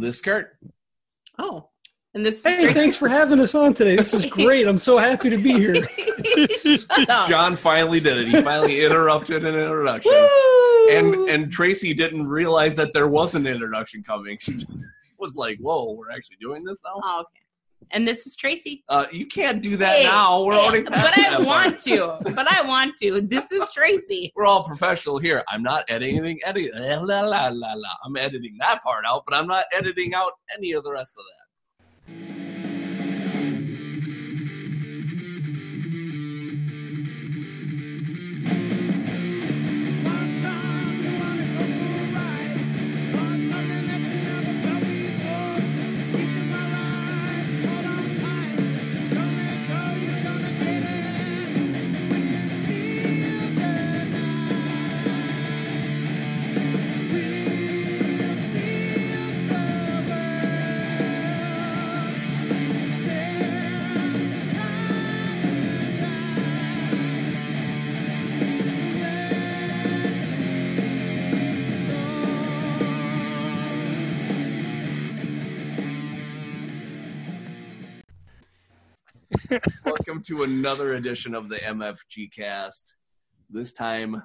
This Kurt. Oh, and this Hey, Tracy. thanks for having us on today. This is great. I'm so happy to be here. John finally did it. He finally interrupted an introduction. Woo! And and Tracy didn't realize that there was an introduction coming. She was like, "Whoa, we're actually doing this now." Oh, okay. And this is Tracy. Uh, you can't do that Hey, now. We're hey, already but I want to. But I want to. This is Tracy. We're all professional here. I'm not editing any la la la la la. I'm editing that part out, but I'm not editing out any of the rest of that. To another edition of the MFG Cast. This time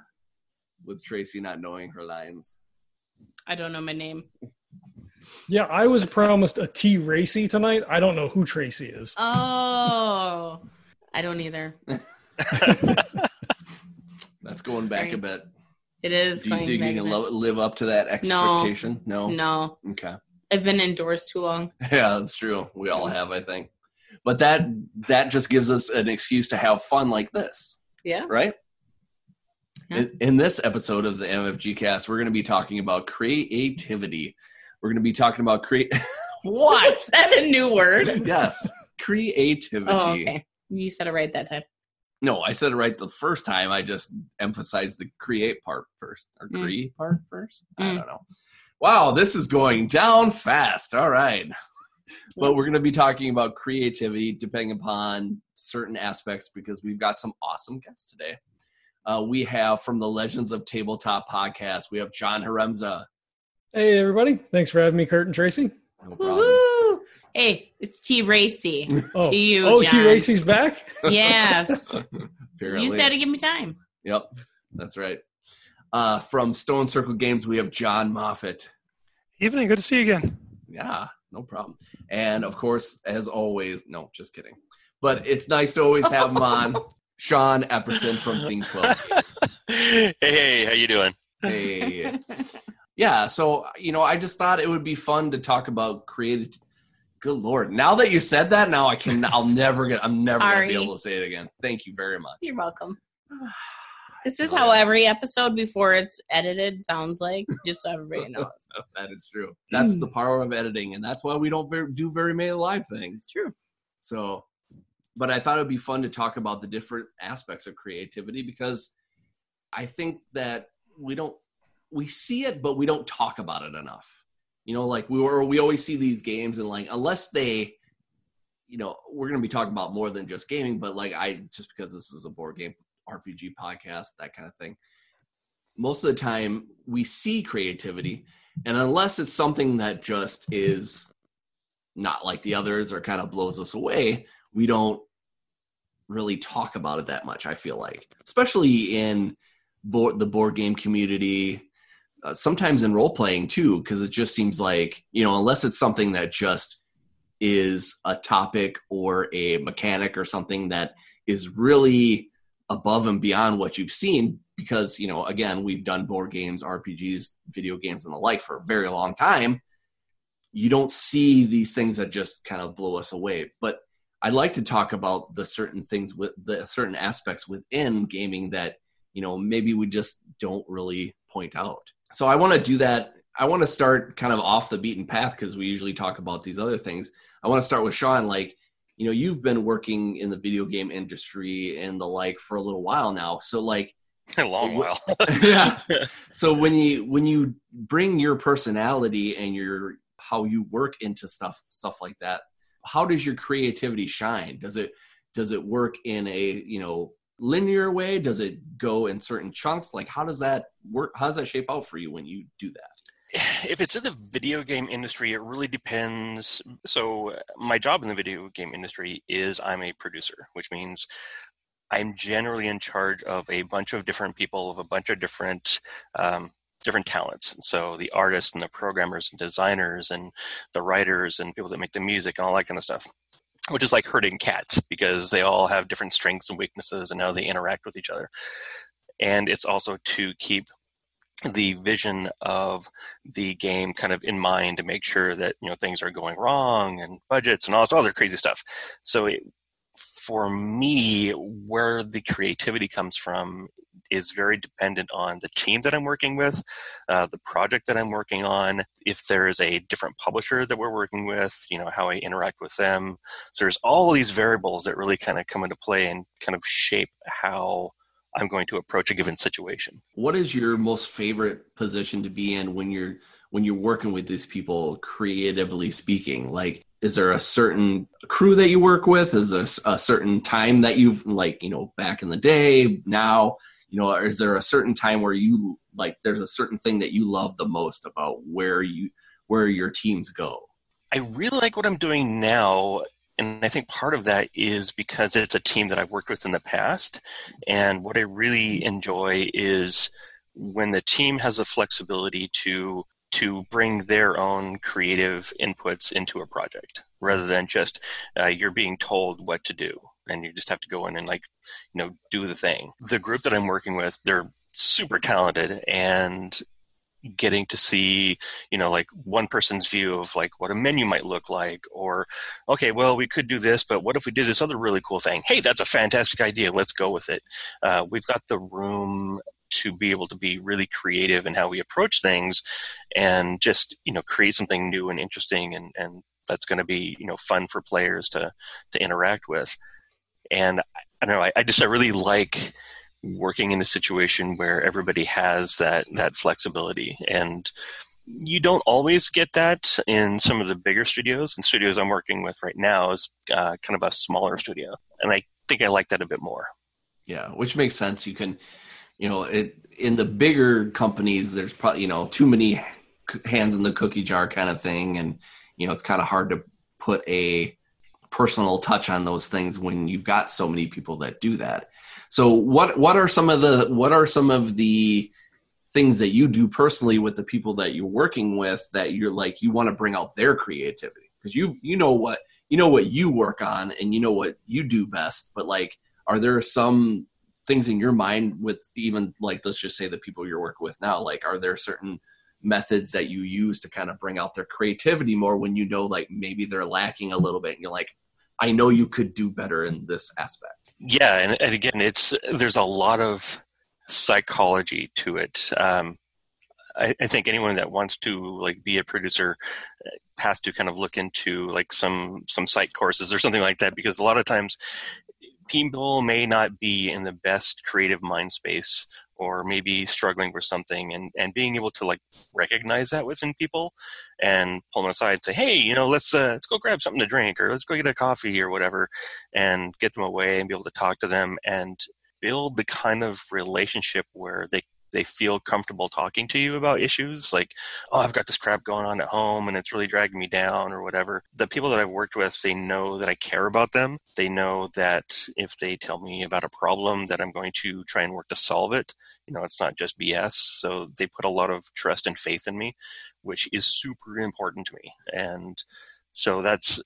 with Tracy not knowing her lines. I don't know my name. Yeah, I was promised a T Racy tonight. I don't know who Tracy is. Oh, I don't either. That's going back a bit. It is. Do you going think you can lo- live up to that expectation? No. No, Okay. I've been indoors too long. Yeah, that's true. We all have, I think. But that that just gives us an excuse to have fun like this, Yeah. right? Yeah. In, in this episode of the MFG Cast, we're going to be talking about creativity. We're going to be talking about create. what? Is that a new word? yes, creativity. Oh, okay. You said it right that time. No, I said it right the first time. I just emphasized the create part first, or Mm. create part first. I Mm. don't know. Wow, this is going down fast. All right. But we're going to be talking about creativity depending upon certain aspects because we've got some awesome guests today. Uh, we have from the Legends of Tabletop podcast, we have John Haremza. Hey, everybody. Thanks for having me, Kurt and Tracy. No problem. Woohoo! Hey, it's T Racy. Oh, To you, oh T Racy's back? Yes. Apparently. you said to give me time. Yep, that's right. Uh, from Stone Circle Games, we have Jon Moffat. Evening, good to see you again. Yeah, no problem. And of course, as always, no, just kidding. But it's nice to always have him on. Sean Epperson from Think Club. hey, hey, how you doing? Hey. Yeah, so you know, I just thought it would be fun to talk about creative. Good lord! Now that you said that, now I can. I'll never get. I'm never gonna be able to say it again. Thank you very much. You're welcome. This is oh, how every episode before it's edited sounds like, just so everybody knows. that is true. That's the hmm. power of editing, and that's why we don't ver- do very many live things. True. So, but I thought it would be fun to talk about the different aspects of creativity because I think that we don't we see it, but we don't talk about it enough. You know, like we were we always see these games and like unless they you know, we're going to be talking about more than just gaming, but like I just because this is a board game RPG podcast, that kind of thing. Most of the time we see creativity and unless it's something that just is not like the others or kind of blows us away, we don't really talk about it that much. I feel like, especially in board, the board game community, uh, sometimes in role playing too, because it just seems like you know, unless it's something that just is a topic or a mechanic or something that is really above and beyond what you've seen because you know again we've done board games rpgs video games and the like for a very long time. You don't see these things that just kind of blow us away. But i'd like to talk about the certain things with the certain aspects within gaming that you know maybe we just don't really point out. So i want to do that. I want to start kind of off the beaten path because we usually talk about these other things. I want to start with sean like you know you've been working in the video game industry and the like for a little while now. So like A long while. yeah. So when you when you bring your personality and your how you work into stuff stuff like that how does your creativity shine? Does it does it work in a you know linear way? Does it go in certain chunks? Like how does that work? How does that shape out for you when you do that if it's in the video game industry, it really depends. So, my job in the video game industry is I'm a producer, which means I'm generally in charge of a bunch of different people, of a bunch of different um, different talents. So the artists and the programmers and designers and the writers and people that make the music and all that kind of stuff. Which is like herding cats because they all have different strengths and weaknesses and how they interact with each other. And it's also to keep the vision of the game kind of in mind to make sure that you know things are going wrong and budgets and all this other crazy stuff. So it, for me, where the creativity comes from is very dependent on the team that I'm working with, uh, the project that I'm working on, if there is a different publisher that we're working with, you know, how I interact with them. So there's all these variables that really kind of come into play and kind of shape how I'm going to approach a given situation. What is your most favorite position to be in when you're when you're working with these people creatively speaking? Like is there a certain crew that you work with? Is there a certain time that you've like, you know, back in the day, now, you know, or is there a certain time where you like there's a certain thing that you love the most about where you where your teams go? I really like what I'm doing now. And I think part of that is because it's a team that I've worked with in the past. And what I really enjoy is when the team has the flexibility to to bring their own creative inputs into a project rather than just uh, you're being told what to do and you just have to go in and like you know do the thing the group that i'm working with they're super talented and getting to see you know like one person's view of like what a menu might look like or okay well we could do this but what if we did this other really cool thing? Hey that's a fantastic idea. Let's go with it. Uh, we've got the room to be able to be really creative in how we approach things and just you know create something new and interesting and and that's going to be you know fun for players to to interact with. And i don't know i, I just i really like working in a situation where everybody has that that flexibility. And you don't always get that in some of the bigger studios. And studios i'm working with right now is uh, kind of a smaller studio. And i think i like that a bit more. Yeah, which makes sense. You can, you know, it in the bigger companies, there's probably you know too many hands in the cookie jar kind of thing, and you know it's kind of hard to put a personal touch on those things when you've got so many people that do that. So what what are some of the what are some of the things that you do personally with the people that you're working with that you're like you want to bring out their creativity? Because you you know what you know what you work on and you know what you do best but like are there some things in your mind with even like let's just say the people you're working with now like are there certain methods that you use to kind of bring out their creativity more when you know like maybe they're lacking a little bit and you're like i know you could do better in this aspect yeah and, and again it's there's a lot of psychology to it. Um, I, I think anyone that wants to like be a producer uh, has to kind of look into like some some site courses or something like that because a lot of times people may not be in the best creative mind space or maybe struggling with something and, and being able to like recognize that within people and pull them aside and say hey you know let's uh, let's go grab something to drink or let's go get a coffee or whatever and get them away and be able to talk to them and build the kind of relationship where they they feel comfortable talking to you about issues like oh i've got this crap going on at home and it's really dragging me down or whatever. The people that i've worked with they know that i care about them. They know that if they tell me about a problem that i'm going to try and work to solve it you know it's not just bs so they put a lot of trust and faith in me which is super important to me. And so that's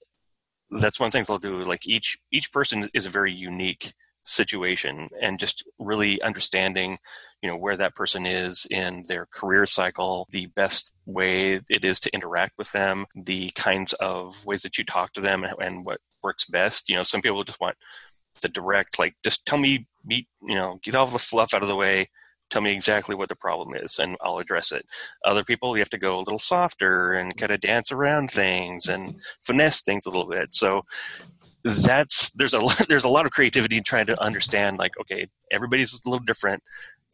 that's one of the things i'll do. Like each each person is a very unique situation and just really understanding you know where that person is in their career cycle the best way it is to interact with them the kinds of ways that you talk to them and, what works best. You know some people just want the direct like just tell me meet you know get all the fluff out of the way. Tell me exactly what the problem is and i'll address it. Other people you have to go a little softer and kind of dance around things and finesse things a little bit. So that's there's a there's a lot of creativity in trying to understand like okay everybody's a little different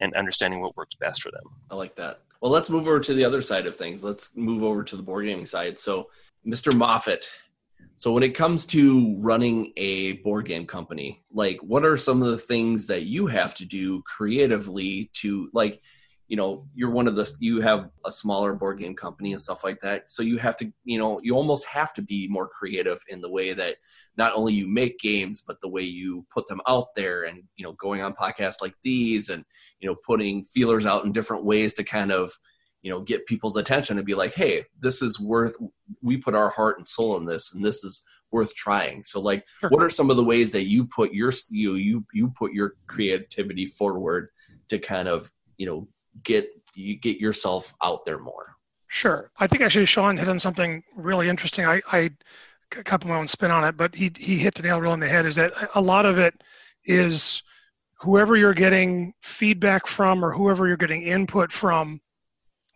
and understanding what works best for them I like that. Well, let's move over to the other side of things. Let's move over to the board gaming side. So, Mr. Moffat. So, when it comes to running a board game company, like what are some of the things that you have to do creatively to like you know you're one of the you have a smaller board game company and stuff like that so you have to you know you almost have to be more creative in the way that not only you make games but the way you put them out there and you know going on podcasts like these and you know putting feelers out in different ways to kind of you know get people's attention and be like hey this is worth we put our heart and soul in this and this is worth trying so like Sure. what are some of the ways that you put your you you you put your creativity forward to kind of you know get you get yourself out there more Sure. I think actually Sean hit on something really interesting. I, I a couple my own spin on it, but he he hit the nail real on the head. Is that a lot of it is whoever you're getting feedback from or whoever you're getting input from,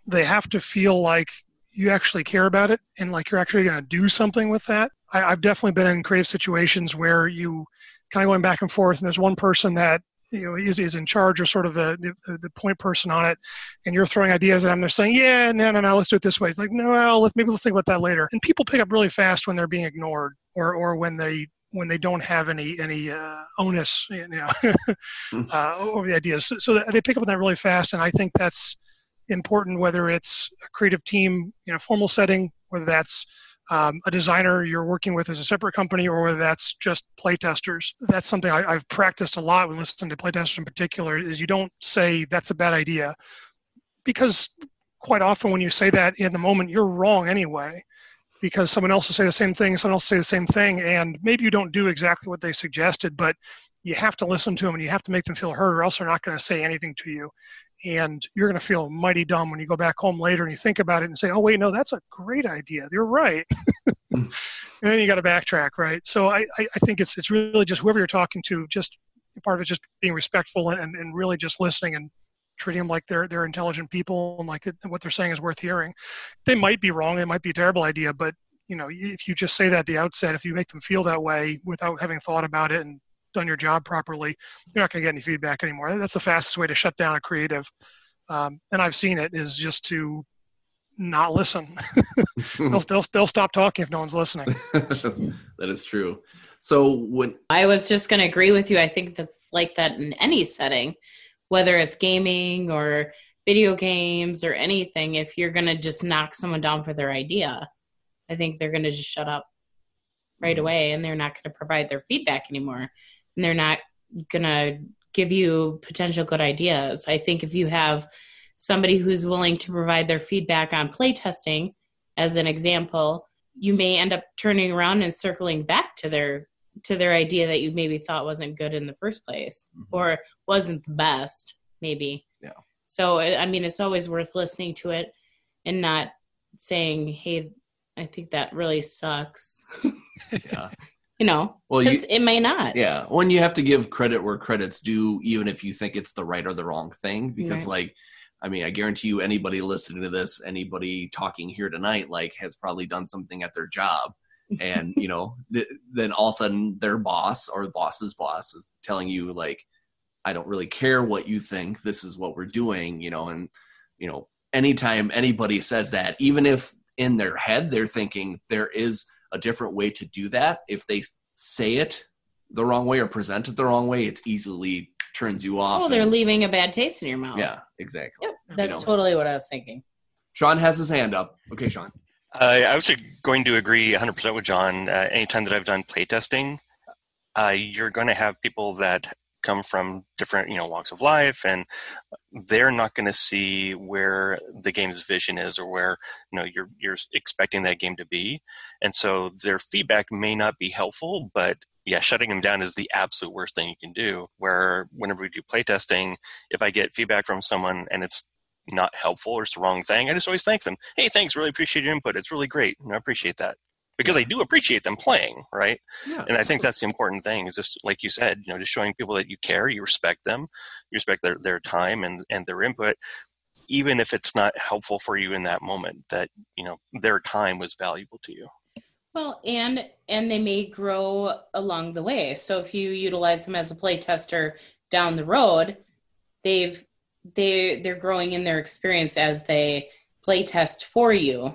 they have to feel like you actually care about it and like you're actually going to do something with that. I, I've definitely been in creative situations where you kind of going back and forth, and there's one person that you know is, is in charge or sort of the, the the point person on it and you're throwing ideas at them they're saying yeah no no no let's do it this way. It's like no well, let's, maybe we'll think about that later. And people pick up really fast when they're being ignored or or when they when they don't have any any uh, onus you know uh, over the ideas. So, so they pick up on that really fast and i think that's important whether it's a creative team in a formal setting whether that's um, a designer you're working with as a separate company or whether that's just playtesters. That's something I, I've practiced a lot when listening to playtesters in particular is you don't say that's a bad idea because quite often when you say that in the moment you're wrong anyway because someone else will say the same thing someone else will say the same thing and maybe you don't do exactly what they suggested but you have to listen to them and you have to make them feel heard or else they're not going to say anything to you and you're going to feel mighty dumb when you go back home later and you think about it and say oh wait no that's a great idea. You're right. And then you got to backtrack right? So I, I think it's it's really just whoever you're talking to just part of it just being respectful and, and really just listening and treating them like they're they're intelligent people and like it, what they're saying is worth hearing. They might be wrong. It might be a terrible idea but you know if you just say that at the outset if you make them feel that way without having thought about it and done your job properly you're not going to get any feedback anymore that's the fastest way to shut down a creative um, and i've seen it is just to not listen they'll, they'll, they'll stop talking if no one's listening that is true so when I was just going to agree with you. I think that's like that in any setting, whether it's gaming or video games or anything. If you're going to just knock someone down for their idea, I think they're going to just shut up right away and they're not going to provide their feedback anymore. And they're not going to give you potential good ideas. I think if you have somebody who's willing to provide their feedback on playtesting, as an example, you may end up turning around and circling back to their to their idea that you maybe thought wasn't good in the first place Mhm. or wasn't the best maybe Yeah. so i I mean it's always worth listening to it and not saying hey i think that really sucks yeah you know well you, it may not. Yeah when you have to give credit where credit's due even if you think it's the right or the wrong thing because Right. like i mean i guarantee you anybody listening to this anybody talking here tonight like has probably done something at their job. And you know th- then all of a sudden their boss or the boss's boss is telling you like i don't really care what you think. This is what we're doing you know and you know anytime anybody says that even if in their head they're thinking there is a different way to do that. If they say it the wrong way or present it the wrong way it's easily turns you off well they're and- leaving a bad taste in your mouth. Yeah exactly. Yep that's know. totally what i was thinking. Sean has his hand up. Okay sean. Uh, I was going to agree 100% with John. Uh, anytime that I've done playtesting, uh, you're going to have people that come from different, you know, walks of life, and they're not going to see where the game's vision is or where you know you're you're expecting that game to be, and so their feedback may not be helpful, but yeah, shutting them down is the absolute worst thing you can do. Where whenever we do playtesting, if I get feedback from someone and it's not helpful or it's the wrong thing, I just always thank them. Hey, thanks, really appreciate your input. It's really great. I appreciate that. Because I do appreciate them playing, right? yeah And I think that's the important thing is just like you said, you know, just showing people that you care, you respect them, you respect their, their time and, and their input, even if it's not helpful for you in that moment, that, you know, their time was valuable to you. Well, and and they may grow along the way. So if you utilize them as a play tester down the road, they've they they're growing in their experience as they play test for you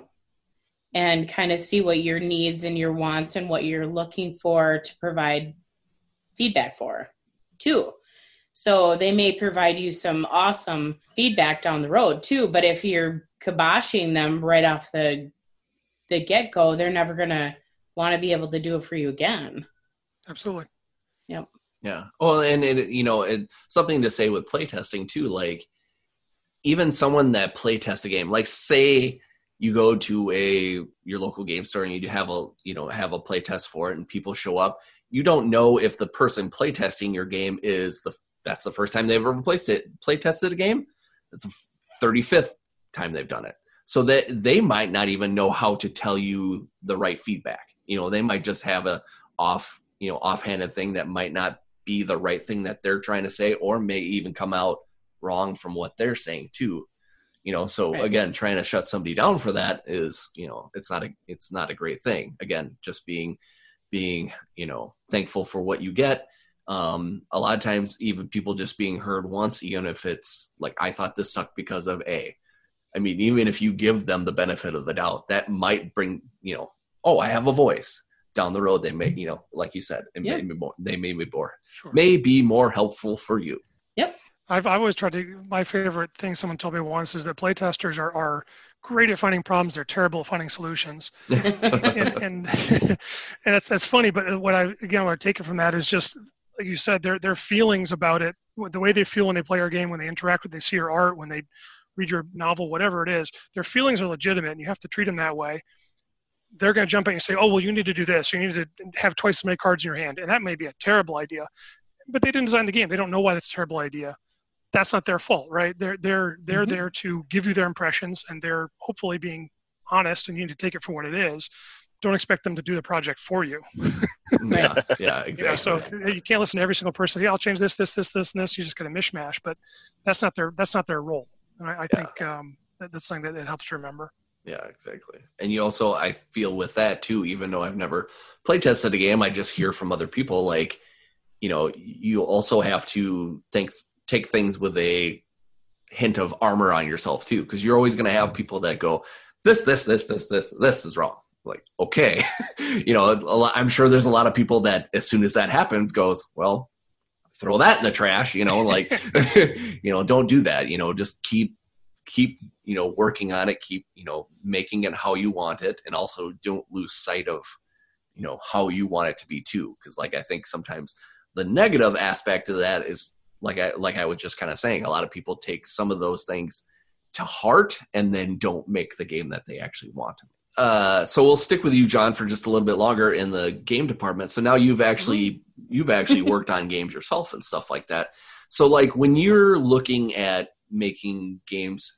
and kind of see what your needs and your wants and what you're looking for to provide feedback for too. So they may provide you some awesome feedback down the road too. But if you're kiboshing them right off the the get go, they're never gonna want to be able to do it for you again. Absolutely. Yep. Yeah. Well, and it, you know, it, something to say with playtesting too. Like, even someone that playtests a game, like say you go to a your local game store and you have a you know have a playtest for it, and people show up. You don't know if the person playtesting your game is the that's the first time they've ever placed it playtested a game. It's the thirty fifth time they've done it. So that they might not even know how to tell you the right feedback. You know, they might just have a off you know offhanded thing that might not be the right thing that they're trying to say or may even come out wrong from what they're saying too you know so Right. again trying to shut somebody down for that is you know it's not a it's not a great thing again just being being you know thankful for what you get um a lot of times even people just being heard once even if it's like i thought this sucked because of a i mean even if you give them the benefit of the doubt that might bring you know oh i have a voice down the road they may you know like you said it Yeah. may be more, they may be more Sure. may be more helpful for you I've I always tried to. My favorite thing someone told me once is that playtesters are, are great at finding problems. They're terrible at finding solutions. and and, and that's that's funny. But what I again what I take it from that is just like you said, their their feelings about it, the way they feel when they play our game, when they interact with, they see your art, when they read your novel, whatever it is, their feelings are legitimate, and you have to treat them that way. They're going to jump at you and say, "Oh, well, you need to do this. You need to have twice as many cards in your hand," and that may be a terrible idea. But they didn't design the game. They don't know why that's a terrible idea. That's not their fault, right? They're they're they're Mhm. there to give you their impressions, and they're hopefully being honest, and you need to take it for what it is. Don't expect them to do the project for you. yeah yeah You know, exactly so you can't listen to every single person. Yeah, I'll change this, this, this, this, and this. You just get a mishmash, but that's not their that's not their role. And I, I Yeah. think um, that, that's something that, that helps to remember. Yeah, exactly. And you also, I feel with that too, even though I've never play tested a game, I just hear from other people like, you know, you also have to think, take things with a hint of armor on yourself too, because you're always going to have people that go, this, this, this, this, this, this is wrong. Like, okay, you know, a lot, I'm sure there's a lot of people that as soon as that happens goes, well, throw that in the trash, you know, like, you know, don't do that, you know, just keep keep you know working on it keep you know making it how you want it and also don't lose sight of you know how you want it to be too because like i think sometimes the negative aspect of that is like i like i was just kind of saying a lot of people take some of those things to heart and then don't make the game that they actually want. To uh, so we'll stick with you john for just a little bit longer in the game department. So now you've actually you've actually worked on games yourself and stuff like that. So like when you're looking at making games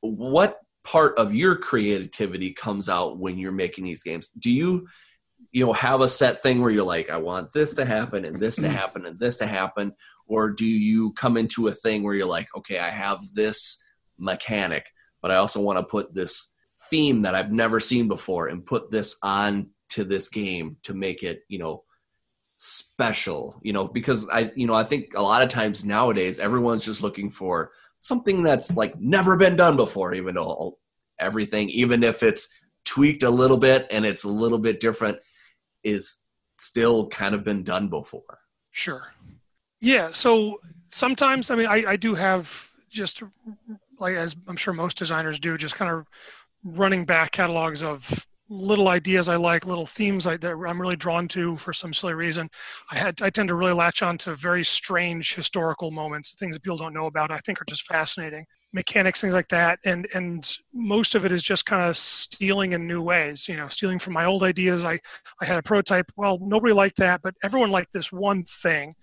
what part of your creativity comes out when you're making these games? Do you you know have a set thing where you're like i want this to happen and this to happen and this to happen or do you come into a thing where you're like okay i have this mechanic but i also want to put this theme that i've never seen before and put this on to this game to make it you know special you know because i you know i think a lot of times nowadays everyone's just looking for something that's like never been done before even though everything even if it's tweaked a little bit and it's a little bit different is still kind of been done before Sure. Yeah. So sometimes, I mean, I, I do have just like as I'm sure most designers do, just kind of running back catalogs of little ideas I like, little themes I, that I'm really drawn to for some silly reason. I had I tend to really latch on to very strange historical moments, things that people don't know about. I think are just fascinating. Mechanics, things like that, and and most of it is just kind of stealing in new ways. You know, stealing from my old ideas. I I had a prototype. Well, nobody liked that, but everyone liked this one thing.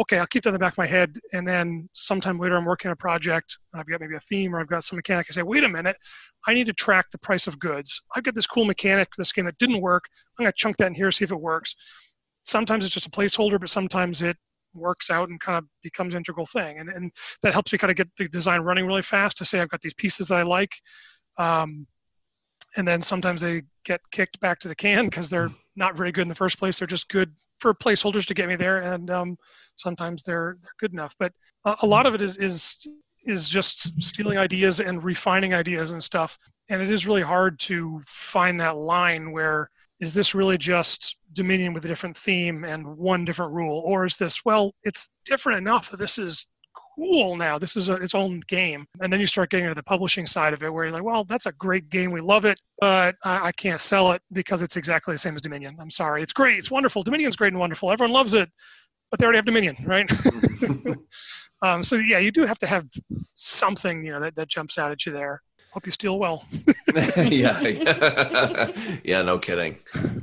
Okay, I'll keep that in the back of my head, and then sometime later I'm working on a project, and I've got maybe a theme or I've got some mechanic. I say, wait a minute, I need to track the price of goods. I've got this cool mechanic, this game that didn't work. I'm gonna chunk that in here, see if it works. Sometimes it's just a placeholder, but sometimes it works out and kind of becomes an integral thing, and and that helps me kind of get the design running really fast. To say I've got these pieces that I like. Um, and then sometimes they get kicked back to the can because they're not very good in the first place. They're just good for placeholders to get me there, and um, sometimes they're they're good enough. But a, a lot of it is is is just stealing ideas and refining ideas and stuff. And it is really hard to find that line where is this really just Dominion with a different theme and one different rule, or is this well, it's different enough that this is cool now. This is a, its own game, and then you start getting into the publishing side of it, where you're like, well, that's a great game, we love it, but I, I can't sell it because it's exactly the same as Dominion. I'm sorry, it's great, it's wonderful. Dominion's great and wonderful. Everyone loves it, but they already have Dominion, right? um, so yeah, you do have to have something, you know, that, that jumps out at you there. Hope you steal well. yeah, yeah, yeah. No kidding.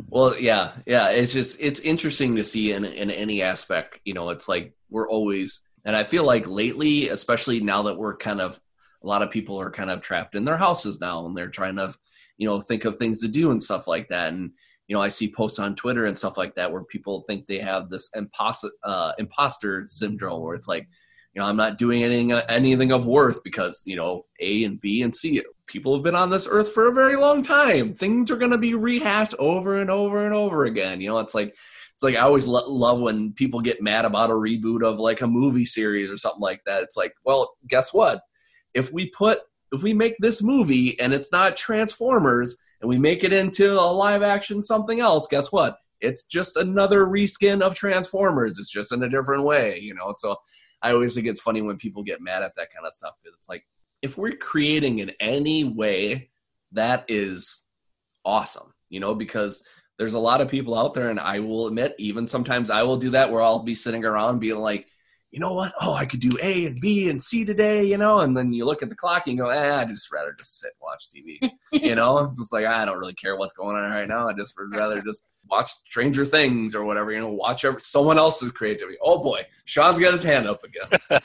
Well, yeah, yeah. It's just it's interesting to see in in any aspect. You know, it's like we're always, and I feel like lately, especially now that we're kind of a lot of people are kind of trapped in their houses now, and they're trying to, you know, think of things to do and stuff like that. And you know, I see posts on Twitter and stuff like that where people think they have this imposter uh, imposter syndrome, where it's like you know, I'm not doing anything anything of worth because you know A and B and C. People have been on this earth for a very long time. Things are going to be rehashed over and over and over again. You know, it's like it's like I always lo- love when people get mad about a reboot of like a movie series or something like that. It's like, well, guess what? If we put if we make this movie and it's not Transformers and we make it into a live action something else, guess what? It's just another reskin of Transformers. It's just in a different way, you know. So I always think it's funny when people get mad at that kind of stuff. It's like if we're creating in any way, that is awesome, you know, because there's a lot of people out there, and I will admit, even sometimes I will do that where I'll be sitting around being like, you know what? Oh, I could do A and B and C today, you know, and then you look at the clock and you go, eh, I'd just rather just sit and watch TV, you know. It's just like I don't really care what's going on right now. I just would rather just watch Stranger Things or whatever, you know, watch every, someone else's creativity. Oh boy, Sean's got his hand up again.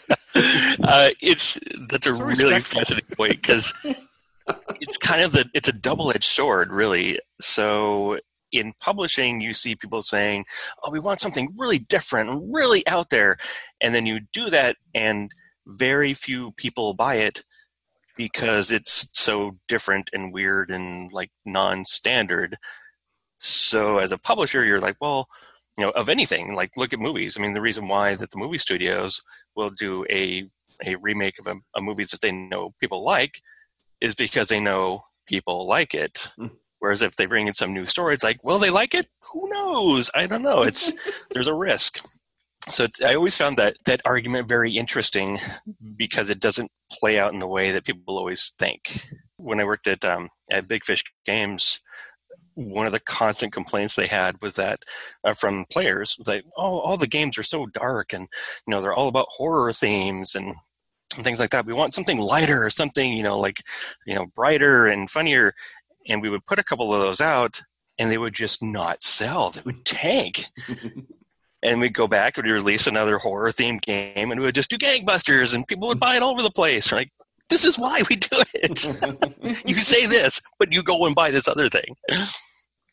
uh, it's that's a So really fascinating point because it's kind of the it's a double edged sword, really. So in publishing, you see people saying, "Oh, we want something really different, really out there," and then you do that, and very few people buy it because it's so different and weird and like non-standard. So as a publisher, you're like, well, you know, of anything, like look at movies. I mean, the reason why that the movie studios will do a a remake of a, a movie that they know people like is because they know people like it. Mm. Whereas if they bring in some new story, it's like, well, they like it. Who knows? I don't know. It's there's a risk. So I always found that that argument very interesting because it doesn't play out in the way that people always think. When I worked at um, at Big Fish Games, one of the constant complaints they had was that uh, from players was like, "Oh, all the games are so dark, and you know they're all about horror themes and, and things like that. We want something lighter, or something you know like you know brighter and funnier." And we would put a couple of those out, and they would just not sell. They would mm-hmm. tank. and we'd go back and we'd release another horror themed game, and we would just do gangbusters, and people would buy it all over the place. We're like, this is why we do it. you say this, but you go and buy this other thing.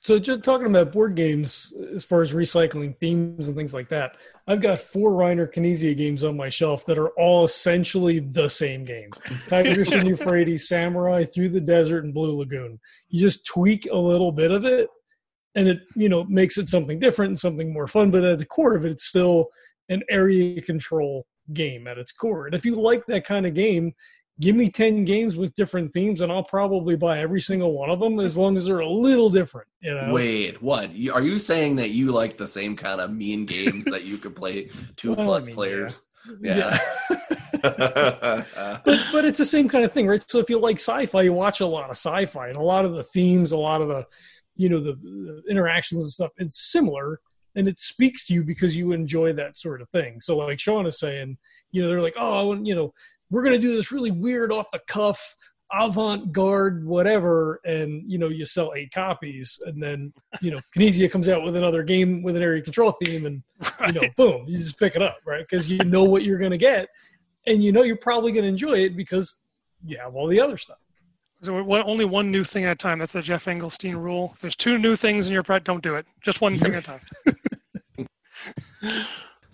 So, just talking about board games as far as recycling themes and things like that, I've got four Reiner Knizia games on my shelf that are all essentially the same game: Tigris and Euphrates, Samurai, Through the Desert, and Blue Lagoon. You just tweak a little bit of it, and it you know makes it something different and something more fun. But at the core of it, it's still an area control game at its core. And if you like that kind of game, give me 10 games with different themes and I'll probably buy every single one of them as long as they're a little different, you know. Wait, what? Are you saying that you like the same kind of mean games that you could play two Well, I plus mean, players? Yeah. Yeah. But but it's the same kind of thing, right? So if you like sci-fi, you watch a lot of sci-fi and a lot of the themes, a lot of the you know the, the interactions and stuff is similar and it speaks to you because you enjoy that sort of thing. So like Sean is saying, you know, they're like, "Oh, I want, you know, we're going to do this really weird off the cuff avant-garde whatever and you know you sell eight copies and then you know Knizia comes out with another game with an area control theme and you know boom you just pick it up right because you know what you're going to get and you know you're probably going to enjoy it because you have all the other stuff So one, only one new thing at a time. That's the Geoff Engelstein rule. If there's two new things in your product, don't do it. Just one thing at a time.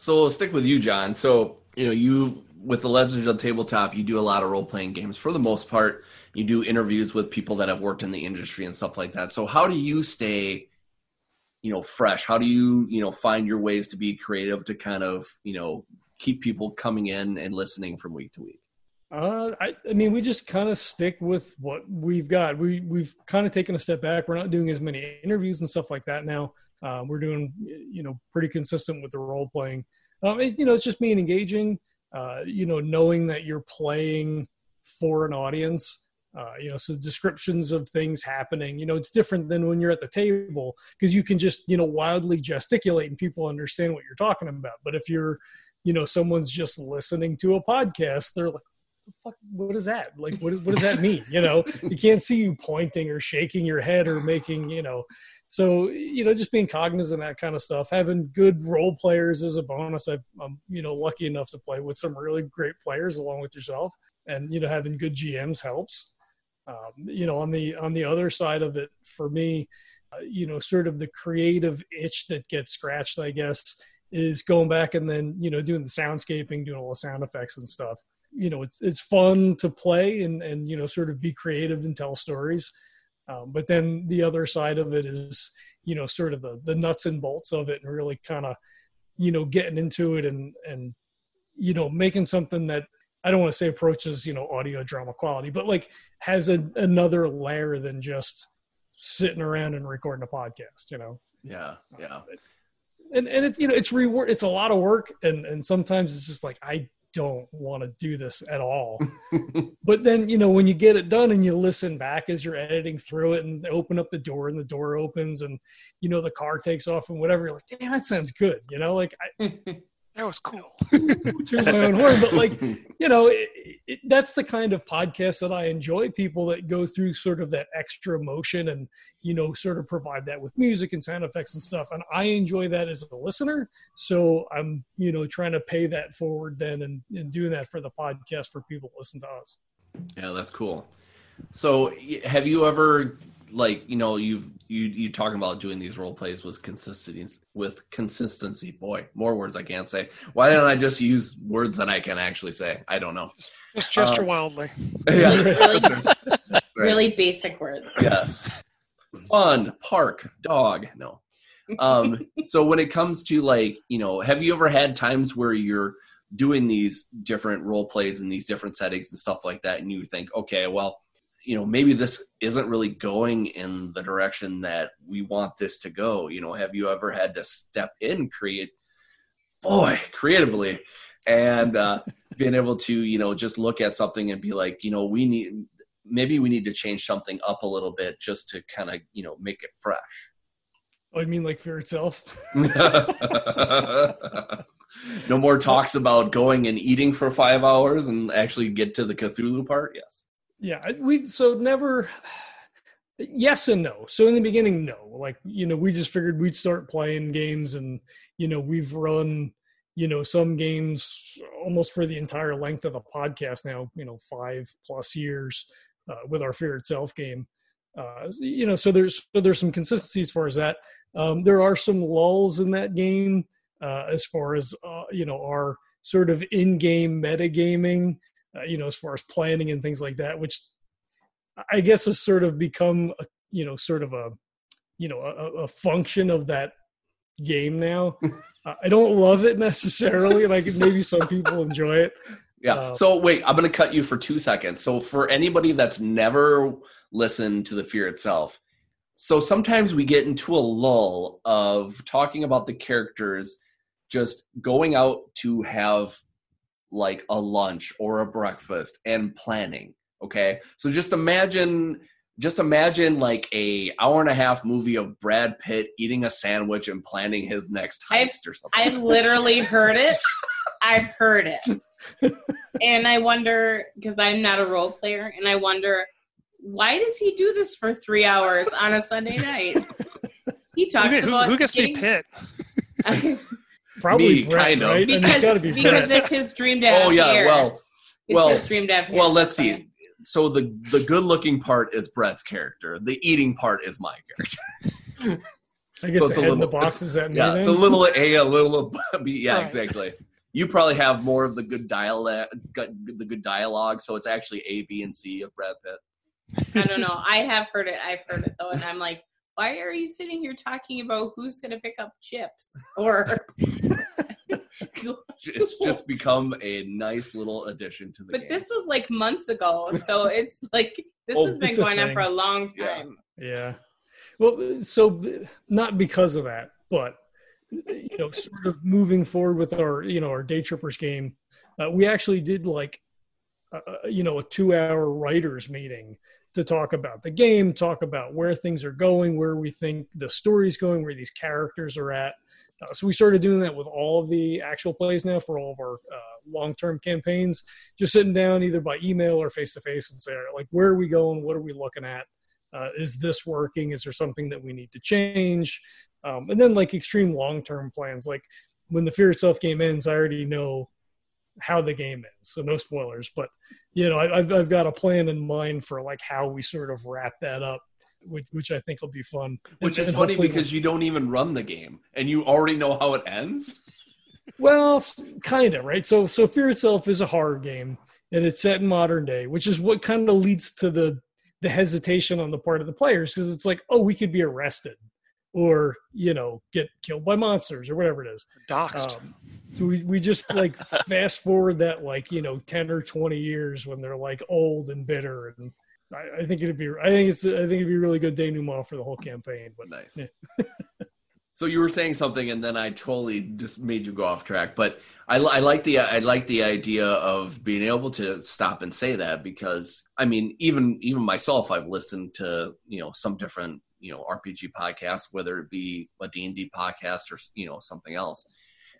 So we'll stick with you, John. So you know, you with the Legends of Tabletop, you do a lot of role playing games. For the most part, you do interviews with people that have worked in the industry and stuff like that. So how do you stay, you know, fresh? How do you, you know, find your ways to be creative to kind of, you know, keep people coming in and listening from week to week? Uh, I, I mean, we just kind of stick with what we've got. We we've kind of taken a step back. We're not doing as many interviews and stuff like that now. Um, we're doing, you know, pretty consistent with the role playing. Um, it, you know, it's just being engaging. Uh, you know, knowing that you're playing for an audience. Uh, you know, so descriptions of things happening. You know, it's different than when you're at the table because you can just, you know, wildly gesticulate and people understand what you're talking about. But if you're, you know, someone's just listening to a podcast, they're like fuck, what is that? Like, what, is, what does that mean? You know, you can't see you pointing or shaking your head or making, you know, so, you know, just being cognizant of that kind of stuff, having good role players is a bonus. I, I'm, you know, lucky enough to play with some really great players along with yourself and, you know, having good GMs helps. Um, you know, on the, on the other side of it for me, uh, you know, sort of the creative itch that gets scratched, I guess, is going back and then, you know, doing the soundscaping, doing all the sound effects and stuff you know it's it's fun to play and and you know sort of be creative and tell stories um, but then the other side of it is you know sort of the the nuts and bolts of it and really kind of you know getting into it and and you know making something that i don't want to say approaches you know audio drama quality but like has a, another layer than just sitting around and recording a podcast you know Yeah, yeah. and and it's you know it's reward it's a lot of work and and sometimes it's just like i don't want to do this at all. But then you know when you get it done and you listen back as you're editing through it and open up the door and the door opens and you know the car takes off and whatever you're like damn that sounds good you know like i That was cool. toot my own horn? But like you know it, it, that's the kind of podcast that i enjoy. People that go through sort of that extra motion and you know sort of provide that with music and sound effects and stuff. And i enjoy that as a listener. So i'm you know trying to pay that forward then and, and doing that for the podcast for people to listen to us. Yeah, that's cool. So, have you ever like you know you've you you talking about doing these role plays with consistency with consistency? Boy, more words I can't say. Why don't I just use words that I can actually say? I don't know. Just gesture Uh, wildly. Yeah. really, really basic words. yes fun park dog no um so when it comes to like you know have you ever had times where you're doing these different role plays in these different settings and stuff like that and you think okay well you know maybe this isn't really going in the direction that we want this to go. You know have you ever had to step in create boy creatively and uh being able to you know just look at something and be like you know we need maybe we need to change something up a little bit just to kind of you know make it fresh. Oh, i mean like fear itself no more talks about going and eating for five hours and actually get to the cthulhu part? Yes Yeah, we so never. Yes and no. So in the beginning, no. Like you know, we just figured we'd start playing games, and you know, we've run you know some games almost for the entire length of the podcast now. You know, five plus years uh, with our Fear Itself game. Uh, you know, so there's so there's some consistency as far as that. Um, there are some lulls in that game uh, as far as uh, you know our sort of in-game metagaming uh, you know, as far as planning and things like that, which I guess has sort of become, a, you know, sort of a, you know, a, a function of that game now. Uh, I don't love it necessarily, like maybe some people enjoy it. yeah Uh, so wait i'm going to cut you for two seconds so for anybody that's never listened to the fear itself so sometimes we get into a lull of talking about the characters just going out to have like a lunch or a breakfast and planning okay so just imagine just imagine like a hour and a half movie of brad pitt eating a sandwich and planning his next I've- heist or something I've literally heard it. I've heard it. And I wonder, because I'm not a role player, and I wonder, why does he do this for three hours on a Sunday night? He talks get- who, about who gets to be Pitt? Probably Me, Brett, kind of. right? I mean, because gotta be because it's his dream to have oh yeah hair. well it's well- his dream to have hair. well let's That's see so the the good looking part is brett's character the eating part is my character I guess so it's the a head in the little- box is that yeah it's a little a a little b yeah Right. exactly you probably have more of the good dialect the good dialogue so it's actually a b and c of brad pitt I don't know. I have heard it. I've heard it though, and I'm like, why are you sitting here talking about who's going to pick up chips? Or it's just become a nice little addition to the But game. this was like months ago, so it's like this Oh, has been going on for a long Yeah. time. Yeah. Well, so not because of that, but you know, sort of moving forward with our, you know, our day trippers game, uh, we actually did like, uh, you know, a two-hour writers meeting to talk about the game, talk about where things are going, where we think the story's going, where these characters are at. Uh, so we started doing that with all of the actual plays now for all of our uh, long-term campaigns. Just sitting down either by email or face-to-face and say, like, where are we going? What are we looking at? uh, is this working is there something that we need to change um, and then like extreme long-term plans like when the fear itself game ends i already know how the game ends so no spoilers but you know I, I've, I've got a plan in mind for like how we sort of wrap that up which, which i think will be fun Which And- is and funny hopefully because you don't even run the game and you already know how it ends. Well, kind of, right? So, so Fear itself is a horror game, and it's set in modern day, which is what kind of leads to the the hesitation on the part of the players because it's like, oh, we could be arrested, or you know, get killed by monsters or whatever it is. Doxed. Um, so we we just like fast forward that like you know ten or twenty years when they're like old and bitter, and I, I think it'd be I think it's I think it'd be a really good denouement for the whole campaign. But Nice. Yeah. so you were saying something, and then I totally just made you go off track. But I, I like the I like the idea of being able to stop and say that because I mean, even even myself, I've listened to you know some different you know RPG podcasts, whether it be a D and D podcast or you know something else,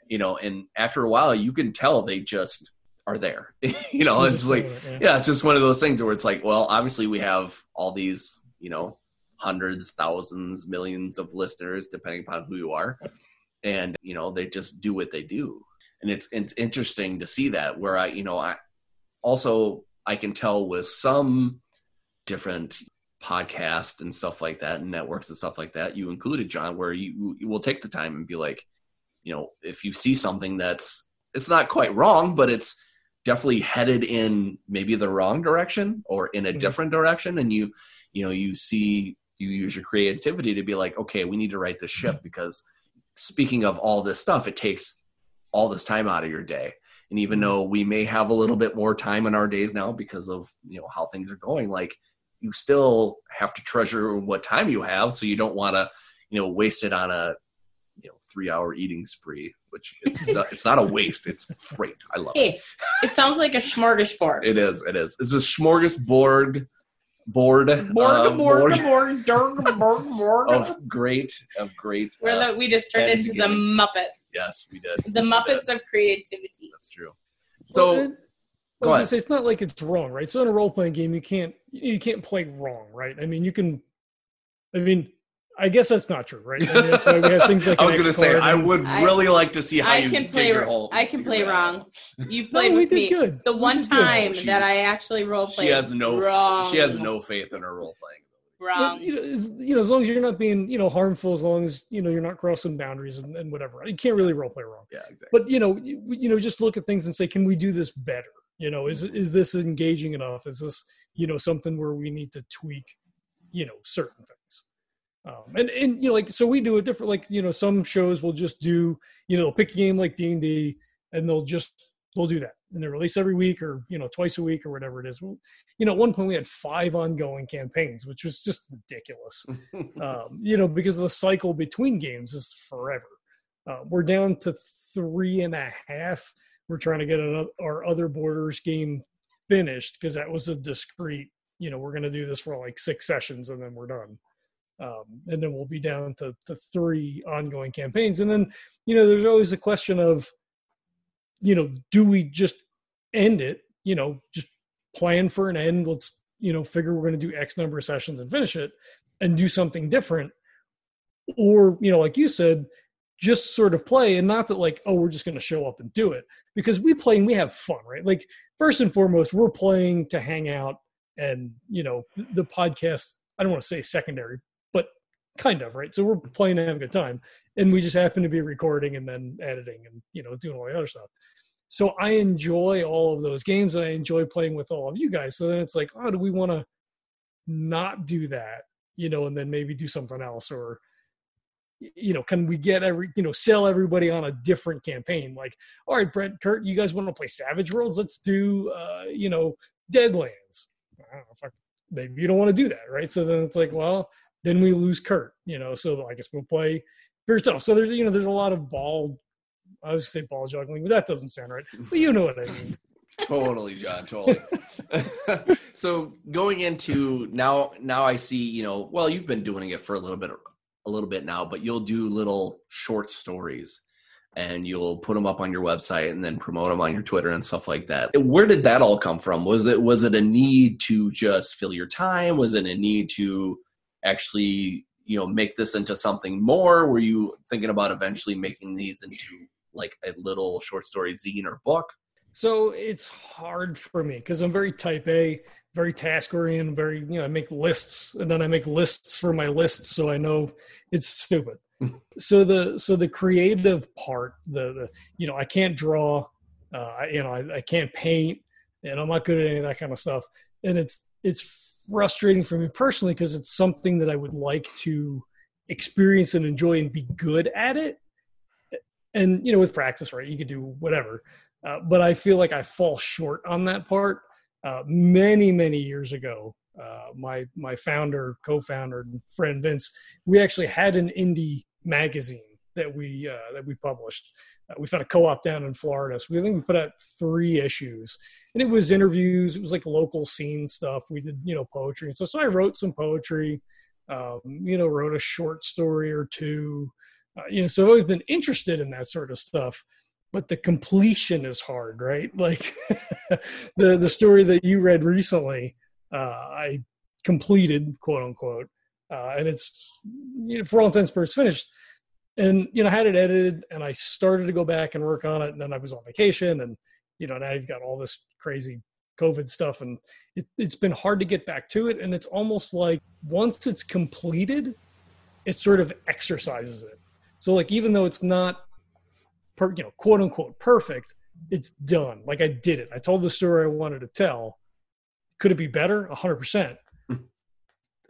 you know, and after a while, you can tell they just are there. you know, it's like it, yeah. yeah, it's just one of those things where it's like, well, obviously we have all these, you know, hundreds, thousands, millions of listeners, depending upon who you are, and you know they just do what they do, and it's it's interesting to see that. Where I, you know, I also I can tell with some different podcasts and stuff like that, and networks and stuff like that. You included John, where you you will take the time and be like, you know, if you see something that's it's not quite wrong, but it's definitely headed in maybe the wrong direction or in a Mhm. different direction. And you you know you see you use your creativity to be like okay we need to right this ship because speaking of all this stuff it takes all this time out of your day. And even though we may have a little bit more time in our days now because of you know how things are going like you still have to treasure what time you have. So you don't want to you know waste it on a you know three hour eating spree which it's not, it's not a waste it's great i love it Hey, it sounds like a smorgasbord. it is. It is. It's a smorgasbord board. Borg, uh, borg, borg, dorg, borg, borg. of great of great. Where uh, the, we just turned into the. Muppets. yes, we did. The Muppets of creativity. That's true. Well, So and- I go was gonna say it's not like it's wrong, right? So in a role playing game, you can't you can't play wrong, right? I mean, you can. I mean, I guess that's not true, right? I mean, that's why we have things like. I was going to say I and- would I- really like to see how I you can play. your whole. I can play wrong. You've No, played we with did me. good. The We one did good. time She- that I actually role played, She played. has no. wrong. She has no faith in her role playing. But, wrong. you know, as, you know, as long as you're not being, you know, harmful, as long as you know you're not crossing boundaries and, and whatever, you can't really role play wrong. Yeah, exactly. But you know, you, you know, just look at things and say, can we do this better? You know, is is this engaging enough? Is this you know something where we need to tweak, you know, certain things? Um, and and you know, like so we do a different. Like you know, some shows will just do, you know, they'll pick a game like D and D, and they'll just they'll do that, and they release every week or you know twice a week or whatever it is. Well, you know, at one point we had five ongoing campaigns, which was just ridiculous. um, you know, because the cycle between games is forever. Uh, we're down to three and a half. We're trying to get another, our other Borders game finished because that was a discrete. You know, we're going to do this for like six sessions and then we're done. Um, and then we'll be down to, to three ongoing campaigns. And then, you know, there's always a question of, you know, do we just end it? You know, just plan for an end. Let's, you know, figure we're going to do X number of sessions and finish it and do something different. Or, you know, like you said, just sort of play and not that like, oh, we're just going to show up and do it because we play and we have fun, right? Like, first and foremost, we're playing to hang out and, you know, the, podcast, I don't want to say secondary, kind of, right? So we're playing have a good time. And we just happen to be recording and then editing and, you know, doing all the other stuff. So I enjoy all of those games and I enjoy playing with all of you guys. So then it's like, oh, do we want to not do that, you know, and then maybe do something else or, you know, can we get every, you know, sell everybody on a different campaign? Like, all right, Brent, Kurt, you guys want to play Savage Worlds? Let's do, uh, you know, Deadlands. I don't know maybe you don't want to do that, right? So then it's like, well, then we lose Kurt, you know. So I guess we'll play for tough. So there's, you know, there's a lot of ball. I was say ball juggling, but that doesn't sound right. But you know what I mean. totally john totally so going into now now i see you know well you've been doing it for a little bit a little bit now but you'll do little short stories and you'll put them up on your website and then promote them on your twitter and stuff like that where did that all come from was it was it a need to just fill your time was it a need to actually you know make this into something more were you thinking about eventually making these into like a little short story zine or book So it's hard for me because I'm very type A, very task oriented, very, you know, I make lists and then I make lists for my lists. So I know it's stupid. so the, so the creative part, the, the, you know, I can't draw, uh, you know, I, I can't paint and I'm not good at any of that kind of stuff. And it's, it's frustrating for me personally because it's something that I would like to experience and enjoy and be good at it. And, you know, with practice, right, you could do whatever. Uh, but I feel like I fall short on that part. Uh, many, many years ago, uh, my my founder, co-founder, and friend Vince, we actually had an indie magazine that we uh, that we published. Uh, we found a co-op down in Florida, so we I think we put out three issues, and it was interviews. It was like local scene stuff. We did you know poetry and so so I wrote some poetry. Um, you know, wrote a short story or two. Uh, you know, so I've always been interested in that sort of stuff but the completion is hard, right? Like the the story that you read recently, uh, I completed, quote unquote, uh, and it's you know, for all intents and purposes finished. And you know, I had it edited, and I started to go back and work on it, and then I was on vacation, and you know, now you've got all this crazy COVID stuff, and it, it's been hard to get back to it. And it's almost like once it's completed, it sort of exercises it. So like, even though it's not per, you know, quote unquote perfect, it's done. Like I did it. I told the story I wanted to tell. Could it be better? A hundred percent. Hmm.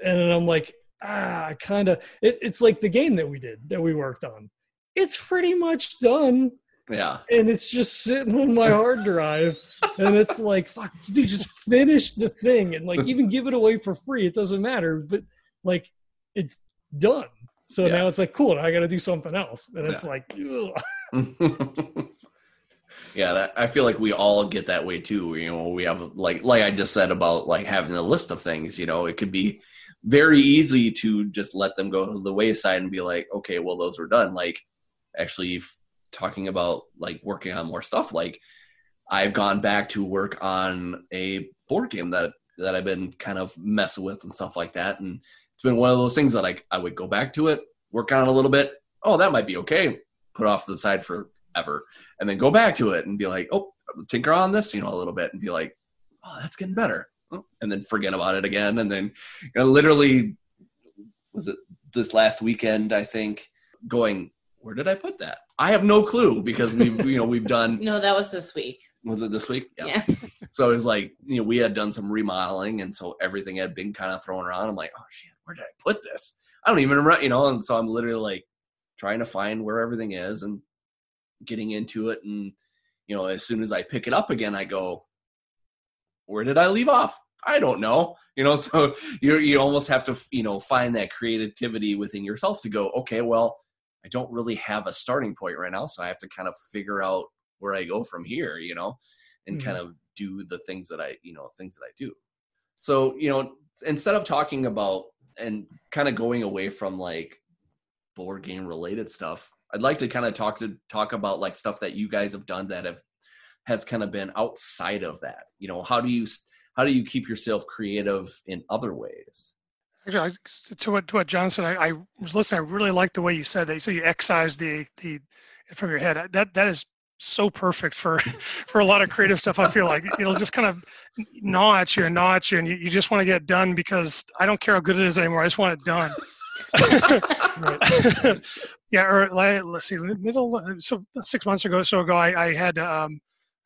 And then I'm like, ah, I kind of. It, it's like the game that we did that we worked on. It's pretty much done, yeah and it's just sitting on my hard drive. And it's like, fuck, dude, just finish the thing, and like even give it away for free. It doesn't matter, but like it's done. So Yeah. now it's like, cool. Now I got to do something else, and it's Yeah. like, yeah that, i feel like we all get that way too you know we have like like i just said about like having a list of things you know it could be very easy to just let them go to the wayside and be like okay well those were done. Like actually f- talking about like working on more stuff like i've gone back to work on a board game that that i've been kind of messing with and stuff like that. And it's been one of those things that i, I would go back to it work on it a little bit. Oh that might be okay. Put off to the side forever. And then go back to it and be like, oh, tinker on this, you know, a little bit and be like, oh, that's getting better. Oh, And then forget about it again. And then you know, literally, was it this last weekend, I think, going, where did I put that? I have no clue because we've, you know, we've done, No, that was this week. was it this week? Yeah. So it was like, you know, we had done some remodeling and so everything had been kind of thrown around. I'm like, oh shit, where did I put this? I don't even remember, you know, and so I'm literally like trying to find where everything is and getting into it. And, you know, as soon as I pick it up again, I go, where did I leave off? I don't know. You know, so you you almost have to, you know, find that creativity within yourself to go, okay, well, I don't really have a starting point right now, so I have to kind of figure out where I go from here, you know, and Mhm. kind of do the things that I, you know, things that I do. So, you know, instead of talking about and kind of going away from like board game related stuff, I'd like to kind of talk to talk about like stuff that you guys have done that have has kind of been outside of that. You know, how do you how do you keep yourself creative in other ways? Actually, I- to what to what John said, I, I was listening. I really liked the way you said that. So you excise the the from your head. That that is so perfect for for a lot of creative stuff. I feel like it'll just kind of gnaw at you and gnaw at you, and you, you just want to get it done because I don't care how good it is anymore. I just want it done. yeah, or let's see, middle so six months ago, so ago, I, I had um,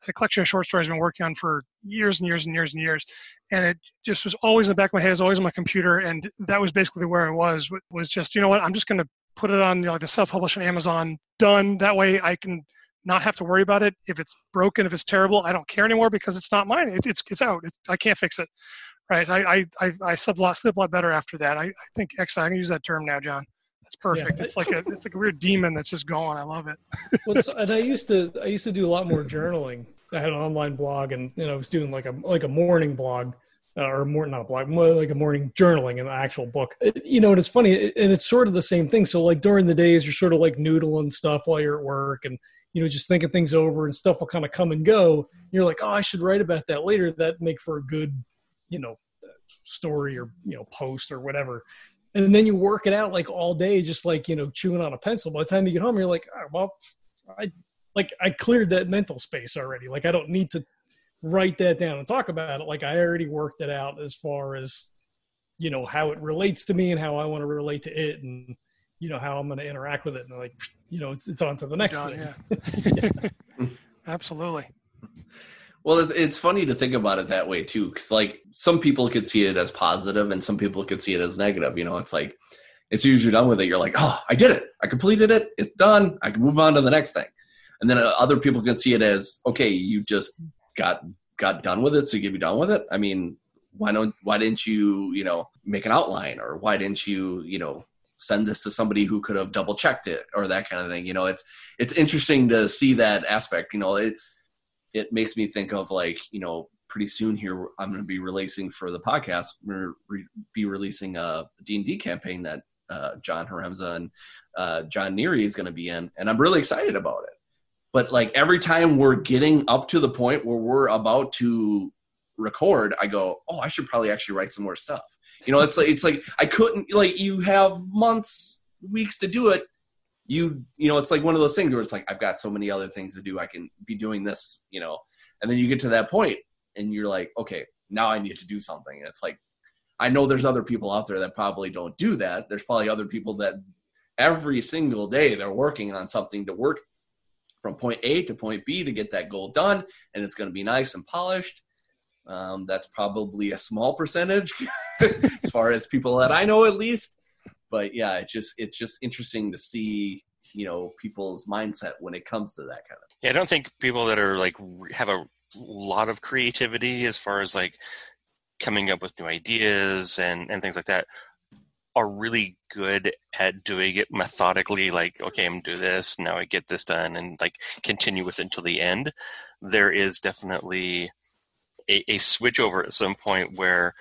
a collection of short stories I've been working on for years and years and years and years, and it just was always in the back of my head, it was always on my computer, and that was basically where I was. Was just you know what, I'm just going to put it on you know, like the self-publish on Amazon. Done. That way, I can not have to worry about it. If it's broken, if it's terrible, I don't care anymore because it's not mine. It, it's it's out. It's, I can't fix it. Right. I I I, I slept a lot a lot better after that. I, I think actually I can use that term now, John. That's perfect. Yeah. It's like a it's like a weird demon that's just going. I love it. Well, so- and I used to I used to do a lot more journaling. I had an online blog, and you know I was doing like a like a morning blog, uh, or more not a blog, more like a morning journaling, an actual book. It- you know, and it's funny, it- and it's sort of the same thing. So like during the days, you're sort of like noodling stuff while you're at work, and you know just thinking things over, and stuff will kind of come and go. You're like, oh, I should write about that later. That make for a good, you know, story or you know post or whatever and then you work it out like all day, just like you know, chewing on a pencil. By the time you get home, you're like, oh, well, I like I cleared that mental space already. Like I don't need to write that down and talk about it. Like I already worked it out as far as you know how it relates to me and how I want to relate to it, and you know how I'm going to interact with it. And like, you know, it's it's on to the next Done, thing. yeah. Absolutely. Well, it's, it's funny to think about it that way too, because like some people could see it as positive, and some people could see it as negative. You know, it's like as soon as you're done with it, you're like, oh, I did it, I completed it, it's done, I can move on to the next thing. And then uh, other people can see it as, okay, you just got got done with it, so you be done with it. I mean, why don't why didn't you you know make an outline, or why didn't you you know send this to somebody who could have double checked it, or that kind of thing. You know, it's it's interesting to see that aspect. You know, it it makes me think of like you know pretty soon here i'm going to be releasing for the podcast we're re- be releasing a d&d campaign that uh, john haremza and uh, john neary is going to be in and i'm really excited about it. But like every time we're getting up to the point where we're about to record i go oh i should probably actually write some more stuff. You know it's like it's like i couldn't like you have months weeks to do it you you know it's like one of those things where it's like i've got so many other things to do. I can be doing this you know. And then you get to that point and you're like okay now i need to do something. And it's like i know there's other people out there that probably don't do that. There's probably other people that every single day they're working on something to work from point a to point b to get that goal done. And it's going to be nice and polished. Um, that's probably a small percentage as far as people that i know at least but yeah, it's just it's just interesting to see you know people's mindset when it comes to that kind of. Yeah, I don't think people that are like have a lot of creativity as far as like coming up with new ideas and and things like that are really good at doing it methodically like okay i'm do this now i get this done and like continue with it until the end there is definitely a, a switch over at some point where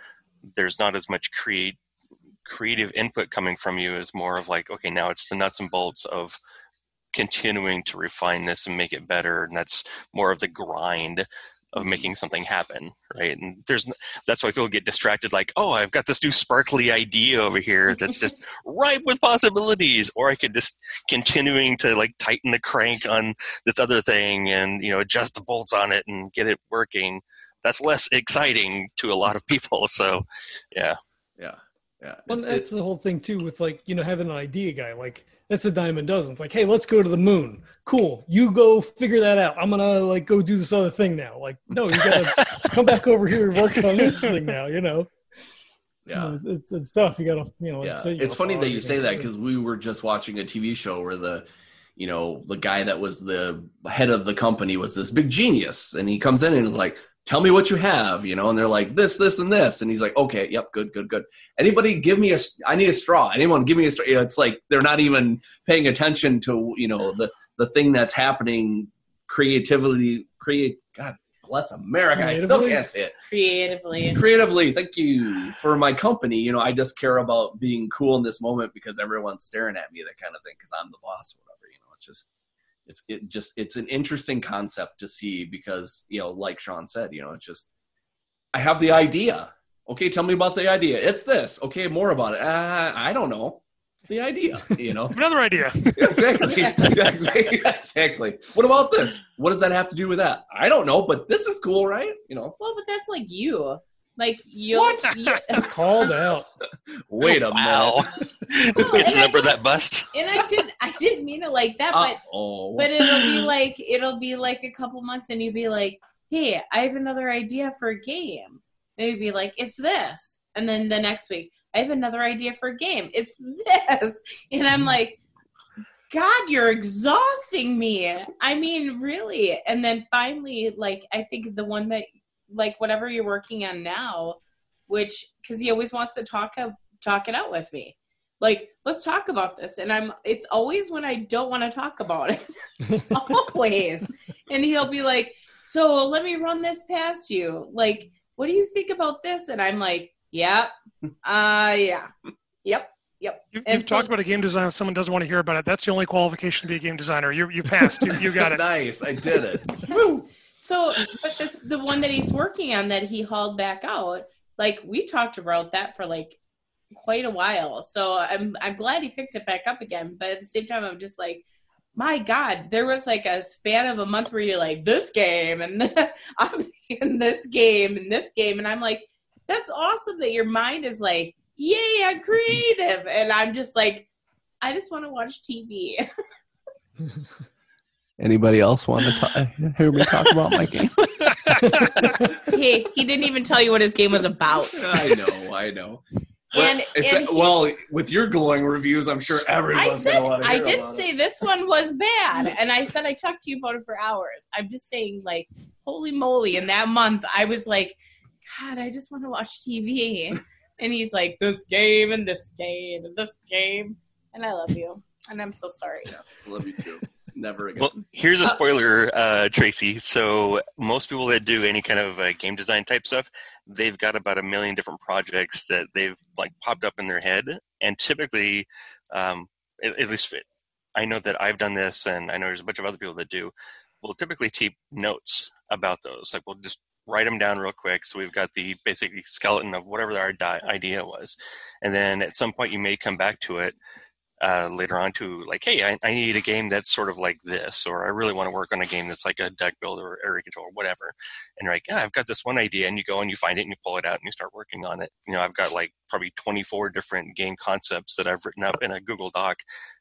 there's not as much create creative input coming from you is more of like okay now it's the nuts and bolts of continuing to refine this and make it better. And that's more of the grind of making something happen right? And there's that's why people get distracted like oh i've got this new sparkly idea over here that's just ripe with possibilities. Or i could just continuing to like tighten the crank on this other thing and you know adjust the bolts on it and get it working. That's less exciting to a lot of people so yeah. Yeah, yeah. Well, It's- that's the whole thing too with like you know having an idea guy like that's a dime a dozen. It's like, hey, let's go to the moon. Cool, you go figure that out. I'm gonna like go do this other thing now. Like, no, you gotta come back over here and work on this thing now. You know. So Yeah. it's, it's tough. You gotta, you know. like yeah, say, you it's funny that you say that because we were just watching a TV show where the, you know, the guy that was the head of the company was this big genius, and he comes in and is like, "Tell me what you have," you know, and they're like, "This, this, and this," and he's like, "Okay, yep, good, good, good." Anybody give me a? I need a straw. Anyone give me a straw? You know, it's like they're not even paying attention to you know the the thing that's happening. Creativity, create. God bless America. I still can't say it creatively. creatively thank you for my company you know i just care about being cool in this moment because everyone's staring at me that kind of thing because i'm the boss or whatever you know it's just it's it just it's an interesting concept to see because you know like sean said you know it's just i have the idea. Okay tell me about the idea. It's this. Okay more about it. Uh, i don't know. It's the idea you know? Another idea. exactly. Exactly. Exactly. What about this? What does that have to do with that? I don't know but this is cool right? You know? Well, but that's like you. Like you. What? called out. wait a wow minute get the and I number of don't- that bust and I didn't. I didn't mean it like that, but oh but it'll be like it'll be like a couple months, and you'd be like, "Hey, I have another idea for a game." And you'd be like, "It's this," and then the next week, I have another idea for a game. It's this, and I'm mm. like, God, you're exhausting me. I mean, really. And then finally, like, I think the one that, like, whatever you're working on now, which, because he always wants to talk, talk it out with me. Like, let's talk about this. And I'm, it's always when I don't want to talk about it. always. And he'll be like, so let me run this past you. Like, what do you think about this? And I'm like, yeah, uh, yeah, yep, yep. you, you've so- talked about a game design. If someone doesn't want to hear about it, that's the only qualification to be a game designer. You you passed. You, you got it. nice. I did it. Yes. So, but this, the one that he's working on that he hauled back out, like we talked about that for like quite a while. So I'm I'm glad he picked it back up again. But at the same time, I'm just like, my God, there was like a span of a month where you're like this game and I'm in this game and this game, and I'm like, that's awesome that your mind is like, yay, I'm creative, and I'm just like, I just want to watch TV. Anybody else want to ta- hear me talk about my game? hey, he didn't even tell you what his game was about. I know, I know. And, It's and well, with your glowing reviews, I'm sure I everyone's said gonna want to I did about say it. this one was bad, and I said I talked to you about it for hours. I'm just saying, like, holy moly! In that month, I was like, God, I just want to watch TV. And he's like, this game and this game and this game, and I love you, and I'm so sorry. Yes, I love you too. Never again. Well, here's a spoiler, uh, Tracy. So most people that do any kind of uh, game design type stuff, they've got about a million different projects that they've like popped up in their head, and typically, um, at, at least I know that I've done this, and I know there's a bunch of other people that do. We'll typically keep notes about those. Like we'll just write them down real quick, so we've got the basic skeleton of whatever our di- idea was, and then at some point you may come back to it uh, later on to like, hey, I, I need a game that's sort of like this, or I really want to work on a game that's like a deck builder or area control or whatever. And you're like, yeah, I've got this one idea, and you go and you find it and you pull it out and you start working on it. You know, I've got like probably 24 different game concepts that I've written up in a Google Doc,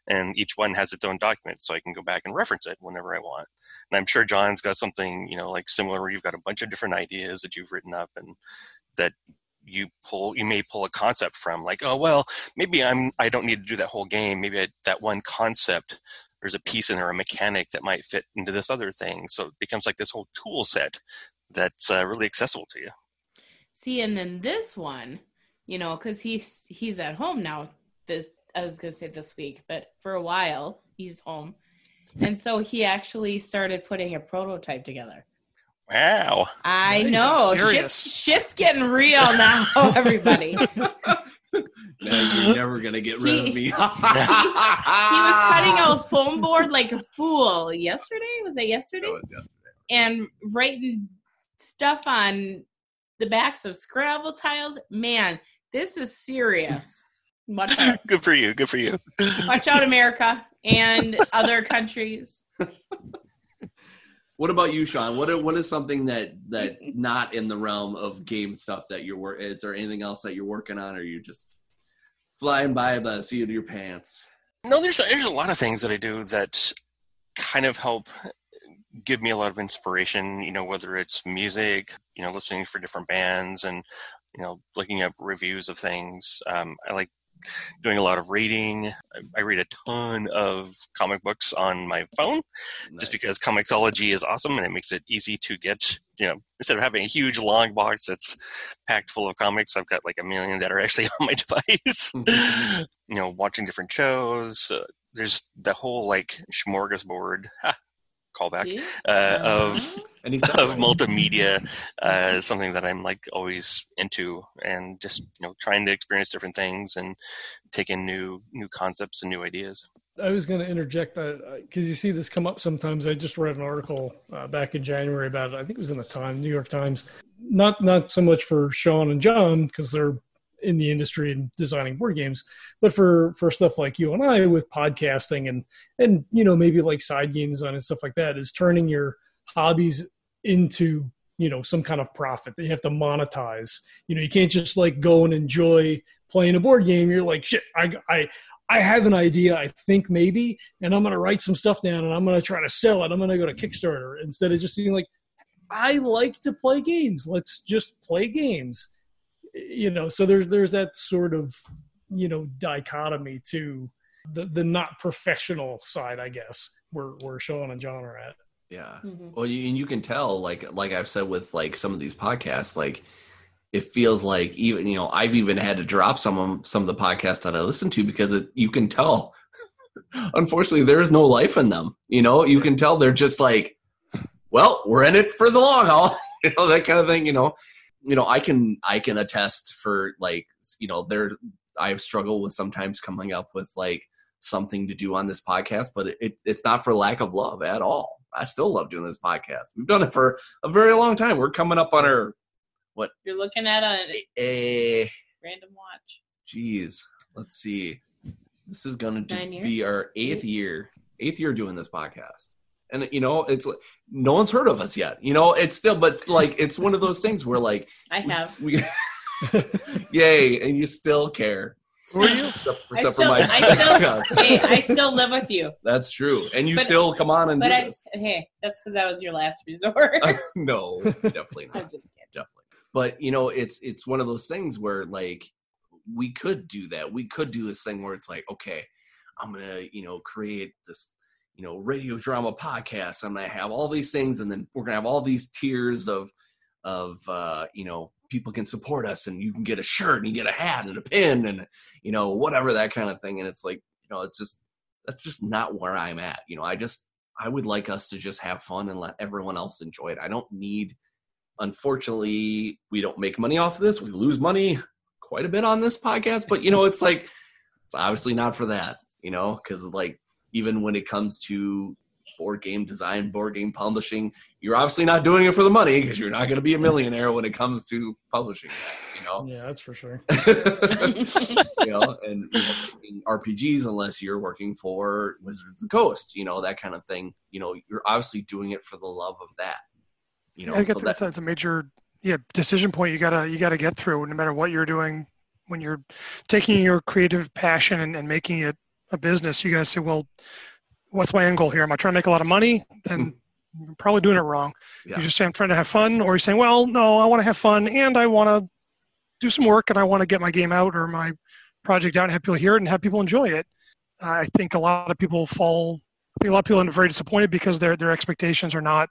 and each one has its own document, so I can go back and reference it whenever I want. And I'm sure John's got something, you know, like similar where you've got a bunch of different ideas that you've written up and that you pull you may pull a concept from like oh well maybe i'm i don't need to do that whole game maybe I, that one concept there's a piece in there a mechanic that might fit into this other thing so it becomes like this whole tool set that's uh, really accessible to you See, and then this one, you know, because he's he's at home now. This I was gonna say this week, but for a while he's home, and so he actually started putting a prototype together. Wow I Nice. know shit's shit's getting real now, everybody. Now you're never gonna get rid of me. he was cutting a foam board like a fool yesterday. Was that yesterday? That was yesterday. and writing stuff on the backs of Scrabble tiles. Man, this is serious. Watch out, good for you good for you watch out, America and other countries. What about you, Sean? What what is something that that not in the realm of game stuff that you're work? Is there anything else that you're working on, or you just flying by the seat of your pants? no there's there's a lot of things that i do that kind of help give me a lot of inspiration you know whether it's music you know listening for different bands and you know looking up reviews of things um, i like doing a lot of reading I, I read a ton of comic books on my phone just because Comixology is awesome and it makes it easy to get, you know, instead of having a huge long box that's packed full of comics, I've got like a million that are actually on my device. you know, watching different shows. Uh, there's the whole like smorgasbord ha, callback uh, of Uh-huh. and he said of multimedia uh, something that I'm like always into, and just you know trying to experience different things and take in new new concepts and new ideas. I was going to interject because you see this come up sometimes. I just read an article uh, back in January about it. I think it was in the Time, New York Times. Not not so much for Sean and John because they're in the industry and designing board games, but for for stuff like you and I with podcasting and and you know maybe like side games on and stuff like that is turning your hobbies into you know some kind of profit that you have to monetize. You know you can't just like go and enjoy playing a board game. You're like shit. I I I have an idea, I think maybe, and I'm going to write some stuff down and I'm going to try to sell it. I'm going to go to Kickstarter instead of just being like, I like to play games. Let's just play games. You know, so there's there's that sort of you know dichotomy to the the not professional side, I guess, where where Sean and John are at. Yeah. Mhm. Well, you, and you can tell, like, like I've said with like some of these podcasts, like it feels like even you know I've even had to drop some of some of the podcasts that I listen to because it, you can tell. Unfortunately, there is no life in them. You know, you can tell they're just like, well, we're in it for the long haul. you know that kind of thing. You know, you know I can I can attest for like you know there I've struggled with sometimes coming up with like something to do on this podcast, but it, it, it's not for lack of love at all. I still love doing this podcast. We've done it for a very long time. We're coming up on our what You're looking at a a random watch. jeez Let's see. This is gonna do- be our eighth year, eighth year doing this podcast. And you know, it's like no one's heard of us yet. You know, it's still, but like it's one of those things where like I have. we, yay, and you still care. Who are you? Except, I still, for my I still, hey, I still live with you. That's true, and you But- still come on and But do I, this. hey, that's because that was your last resort. no, definitely not. I'm just kidding. definitely but you know it's it's one of those things where like we could do that we could do this thing where it's like okay i'm gonna you know create this you know radio drama podcast i'm gonna have all these things and then we're gonna have all these tiers of of uh you know people can support us and you can get a shirt and you get a hat and a pin and you know whatever that kind of thing. And it's like you know it's just that's just not where i'm at. You know i just i would like us to just have fun and let everyone else enjoy it. I don't need unfortunately we don't make money off of this. We lose money quite a bit on this podcast but you know it's like it's obviously not for that you know because like even when it comes to board game design board game publishing you're obviously not doing it for the money because you're not going to be a millionaire when it comes to publishing that, you know Yeah, that's for sure. you know, and you know, RPGs unless you're working for Wizards of the Coast, you know, that kind of thing. You know, you're obviously doing it for the love of that. You know, I guess so that's, that, that's a major yeah decision point you gotta you gotta get through no matter what you're doing when you're taking your creative passion and, and making it a business you gotta say well what's my end goal here? Am i trying to make a lot of money? Then hmm. you're probably doing it wrong. Yeah. you just say i'm trying to have fun or you're saying well no i want to have fun and i want to do some work and i want to get my game out or my project out and have people hear it and have people enjoy it. I think a lot of people fall i think a lot of people are very disappointed because their their expectations are not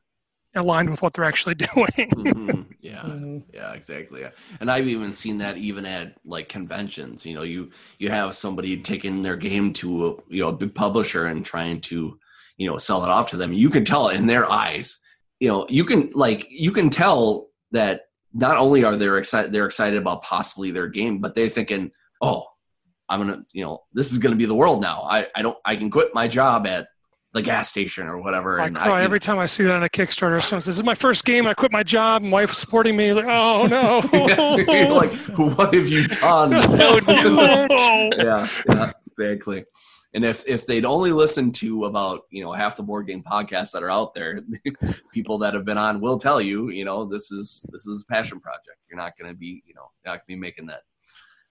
aligned with what they're actually doing Mhm, yeah. Mhm. Yeah, exactly. Yeah. And I've even seen that even at like conventions. You know, you you have somebody taking their game to a, you know a big publisher and trying to you know sell it off to them. You can tell in their eyes. You know, you can like you can tell that not only are they excited they're excited about possibly their game, but they're thinking, oh, I'm gonna you know this is gonna be the world now. I I don't I can quit my job at the gas station or whatever. I and cry I, every time I see that on a Kickstarter. Someone says, "This is my first game. I quit my job. My wife's supporting me." Like, oh no! You're like, what have you done? no, no. yeah, yeah, exactly. And if if they'd only listened to about you know half the board game podcasts that are out there, people that have been on will tell you, you know, this is this is a passion project. You're not going to be, you know, not going to be making that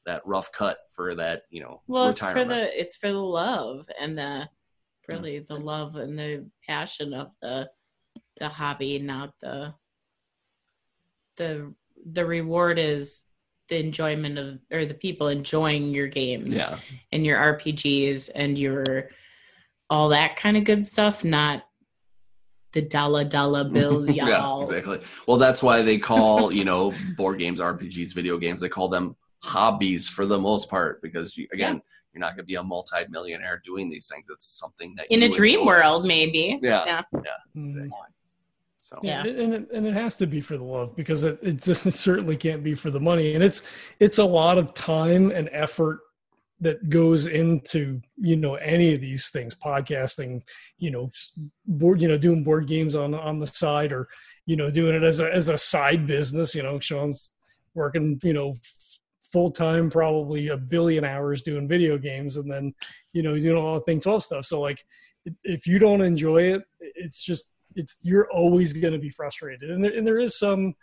that rough cut for that, you know, Well, it's for the it's for the love and the really the love and the passion of the the hobby, not the the the reward is the enjoyment of or the people enjoying your games yeah, and your RPGs and your all that kind of good stuff, not the dollar dollar bills, yeah, y'all. yeah, exactly. Well, that's why they call you know board games, RPGs, video games. They call them hobbies for the most part because you, again, you're not going to be a multi-millionaire doing these things. It's something that In you a dream enjoy. world, maybe. Yeah. Mhm. So Yeah. and, and it, and it has to be for the love because it, it just it certainly can't be for the money and it's it's a lot of time and effort that goes into you know any of these things podcasting you know board you know doing board games on on the side or you know doing it as a as a side business you know sean's working you know full time probably a billion hours doing video games and then you know doing all the thing 12 stuff. So like if you don't enjoy it it's just it's you're always going to be frustrated. And there, and there is some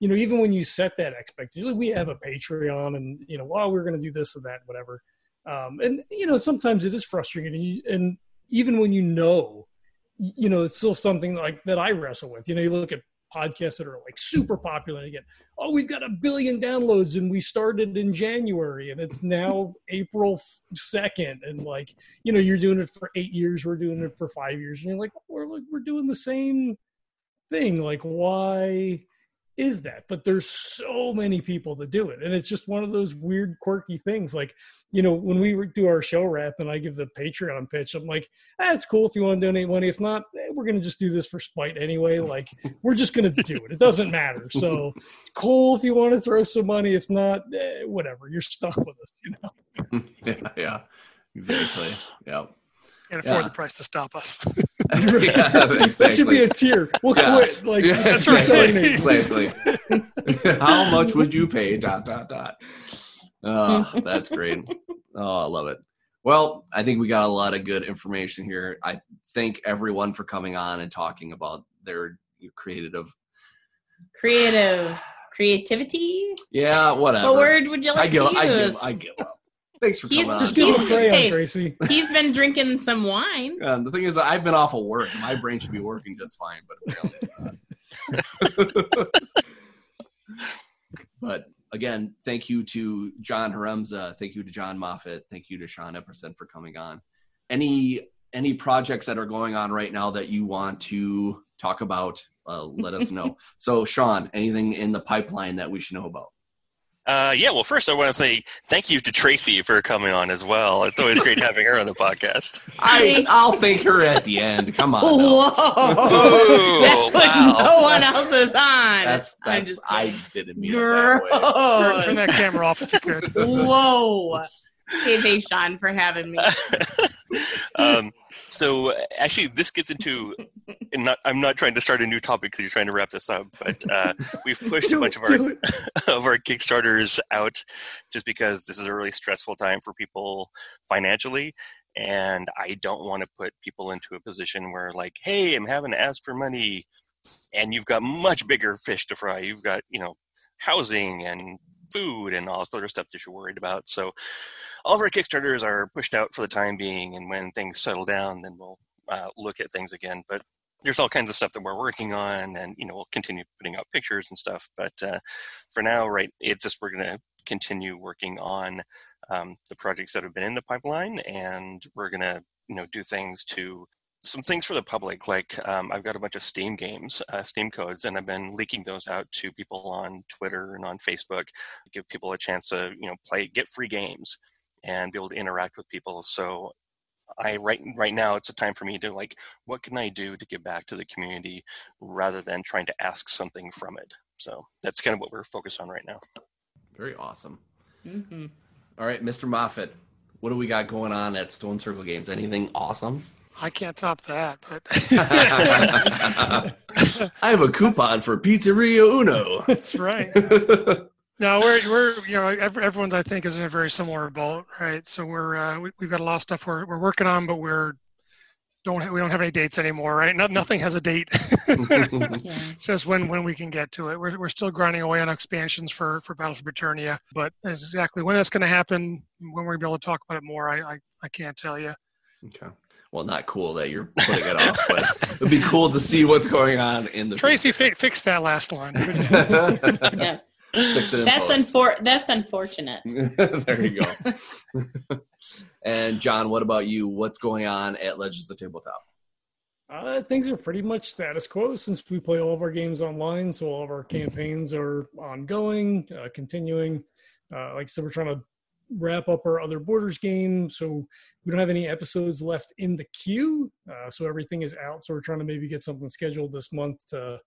you know even when you set that expectation we have a patreon and you know well we're going to do this and that whatever. Um, and you know sometimes it is frustrating and even when you know you know it's still something like that i wrestle with. You know you look at podcasts that are like super popular and again oh we've got a billion downloads and we started in january and it's now april 2nd and like you know you're doing it for eight years we're doing it for five years and you're like we're like we're doing the same thing like why is that but there's so many people that do it. And it's just one of those weird quirky things. Like you know when we do our show wrap and i give the patreon pitch i'm like ah, cool if you want to donate money. If not eh, we're going to just do this for spite anyway. Like we're just going to do it. It doesn't matter. So it's cool if you want to throw some money. If not eh, whatever. You're stuck with us you know? Yeah, yeah, exactly. Yeah. Can't afford Yeah. the price to stop us. yeah, that should be a tier we'll Yeah. quit like Yeah, just exactly. exactly. How much would you pay? Dot dot dot. Oh, that's great. Oh, I love it. Well, I think we got a lot of good information here. I thank everyone for coming on and talking about their creative. Creative creativity. Yeah, whatever. What word would you like I like give. to I use? give. I give up. Thanks for He's- coming on. just give He's- us crayon hey. tracy He's been drinking some wine. And the thing is, I've been off of work. My brain should be working just fine, but apparently not. but again, thank you to John Haremza. Thank you to Jon Moffat. Thank you to Sean Epperson for coming on. Any any projects that are going on right now that you want to talk about? Uh, let us know. so, Sean, anything in the pipeline that we should know about? Uh, yeah, well, first I want to say thank you to Tracy for coming on as well. It's always great having her on the podcast. I I'll thank her at the end. Come on. now. Whoa! That's what wow. no one else is on. That's I'm that's just I didn't mean it that way. turn, turn that camera off if you could. Whoa. Hey, thanks, Sean, for having me. um, so actually, this gets into. And not, I'm not trying to start a new topic because you're trying to wrap this up, but uh, we've pushed a bunch of our of our Kickstarters out just because this is a really stressful time for people financially. And I don't want to put people into a position where, like, hey, I'm having to ask for money, and you've got much bigger fish to fry. You've got, you know, housing and food and all this other stuff that you're worried about. So all of our Kickstarters are pushed out for the time being. And when things settle down, then we'll uh, look at things again. But there's all kinds of stuff that we're working on, and you know we'll continue putting out pictures and stuff. But uh, for now, right, it's just we're going to continue working on um, the projects that have been in the pipeline, and we're going to you know do things to some things for the public. Like um, I've got a bunch of Steam games, uh, Steam codes, and I've been leaking those out to people on Twitter and on Facebook, give people a chance to you know play, get free games, and be able to interact with people. So I right right now it's a time for me to like what can I do to give back to the community rather than trying to ask something from it. So that's kind of what we're focused on right now. Very awesome. Mhm. All right, Mr. Moffat, what do we got going on at Stone Circle Games? Anything awesome? I can't top that, but I have a coupon for Pizzeria Uno. that's right. No, we're we're you know ev- everyone's I think is in a very similar boat, right? So we're uh, we, we've got a lot of stuff we're we're working on, but we're don't ha- we don't have any dates anymore, right? No, nothing has a date. Yeah. It's just when when we can get to it. We're we're still grinding away on expansions for for Battle for Britannia, but as exactly when that's going to happen, when we're able to talk about it more, I I, I can't tell you. okay. Well, not cool that you're putting it off, but it'd be cool to see what's going on in the Tracy, fi- fix that last line. Yeah. Fix in That's unfor- that's unfortunate. there you go. and John, what about you? What's going on at Legends of Tabletop? Uh, things are pretty much status quo since we play all of our games online. So all of our campaigns are ongoing, uh, continuing. Uh, like I said, we're trying to wrap up our other Borders game. So we don't have any episodes left in the queue. Uh, so everything is out. So we're trying to maybe get something scheduled this month to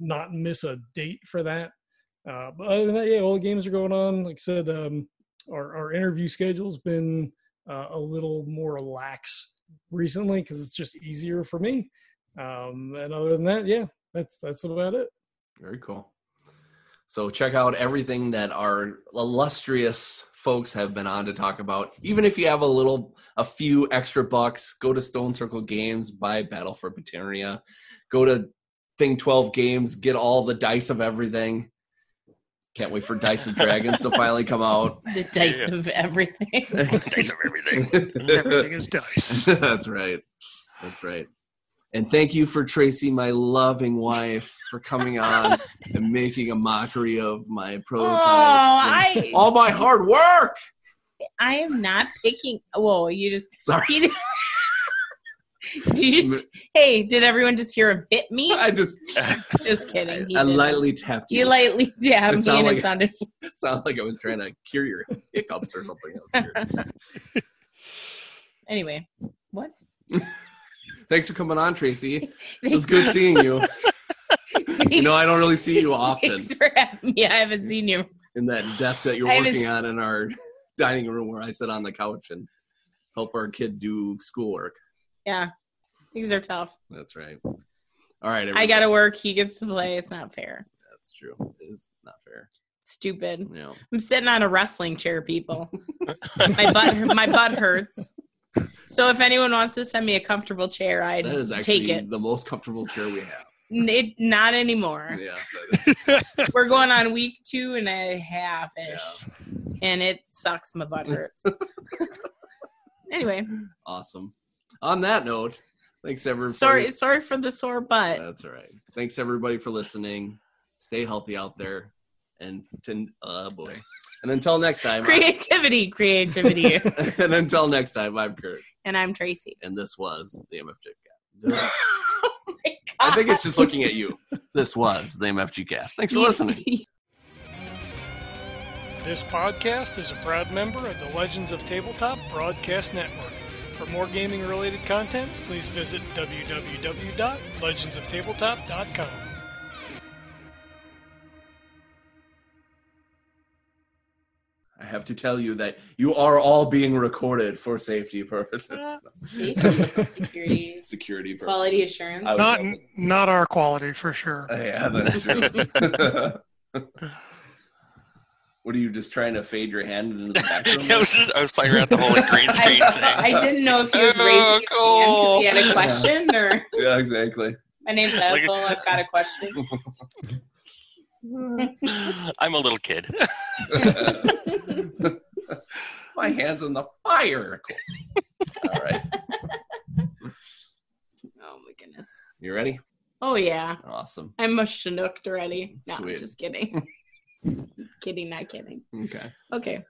not miss a date for that. Uh, but other than that, yeah, all the games are going on. Like I said, um, our, our interview schedule's been uh, a little more lax recently because it's just easier for me. Um, and other than that, yeah, that's that's about it. Very cool. So check out everything that our illustrious folks have been on to talk about. Even if you have a little, a few extra bucks, go to Stone Circle Games, buy Battle for Britannia, go to Thing 12 Games, get all the dice of everything. Can't wait for Dice of Dragons to finally come out. The dice Yeah. of everything. Dice of everything. Everything is dice. That's right. That's right. And thank you for Tracy, my loving wife, for coming on and making a mockery of my Oh, prototypes. and I all my hard work. I am not picking. Whoa, you just Sorry, you, you just hey, did everyone just hear a bit me? I just Just kidding. He I didn't. lightly tapped you. You lightly dabbed It me, sounded and like- it sounded. Sound like I was trying to cure your hiccups or something. else. Anyway, what? Thanks for coming on, Tracy. It was good seeing you. You know, I don't really see you often Thanks for having me. I haven't seen you. in that desk that you're working on in our dining room where I sit on the couch and help our kid do schoolwork. Yeah, things are tough. That's right. All right. I gotta work. He gets to play. It's not fair. That's true. It is not fair. Stupid. You know. I'm sitting on a wrestling chair, people. my butt, my butt hurts. So if anyone wants to send me a comfortable chair, I'd That is actually take it. the most comfortable chair we have. It. Not anymore. Yeah. We're going on week two and a half ish, yeah. and it sucks. My butt hurts. anyway, Awesome. On that note, thanks everyone. sorry, sorry for the sore butt. That's all right. Thanks everybody for listening. Stay healthy out there. And to, uh boy. And until next time. I- Creativity, creativity. and until next time, I'm Kurt. and I'm Tracy. And this was the MFG cast. oh my I think it's just looking at you. This was the MFG cast. Thanks for listening. This podcast is a proud member of the Legends of Tabletop Broadcast Network. For more gaming related content, please visit www.legendsoftabletop.com. I have to tell you that you are all being recorded for safety purposes. Uh, safety, security, Security purposes. quality assurance. Not not our quality for sure. Yeah, that's true. What are you just trying to fade your hand into the background? I was just, I was playing around the whole green screen thing. I didn't know if he was Oh, raising his hand because he had a question or yeah, exactly. my name's Like- asshole. I've got a question. I'm a little kid. My hands in the fire. Cool. All right. Oh my goodness. You ready? Oh yeah, Awesome. I'm a chinooked already. No, I'm just kidding. Kidding, not kidding. Okay. Okay.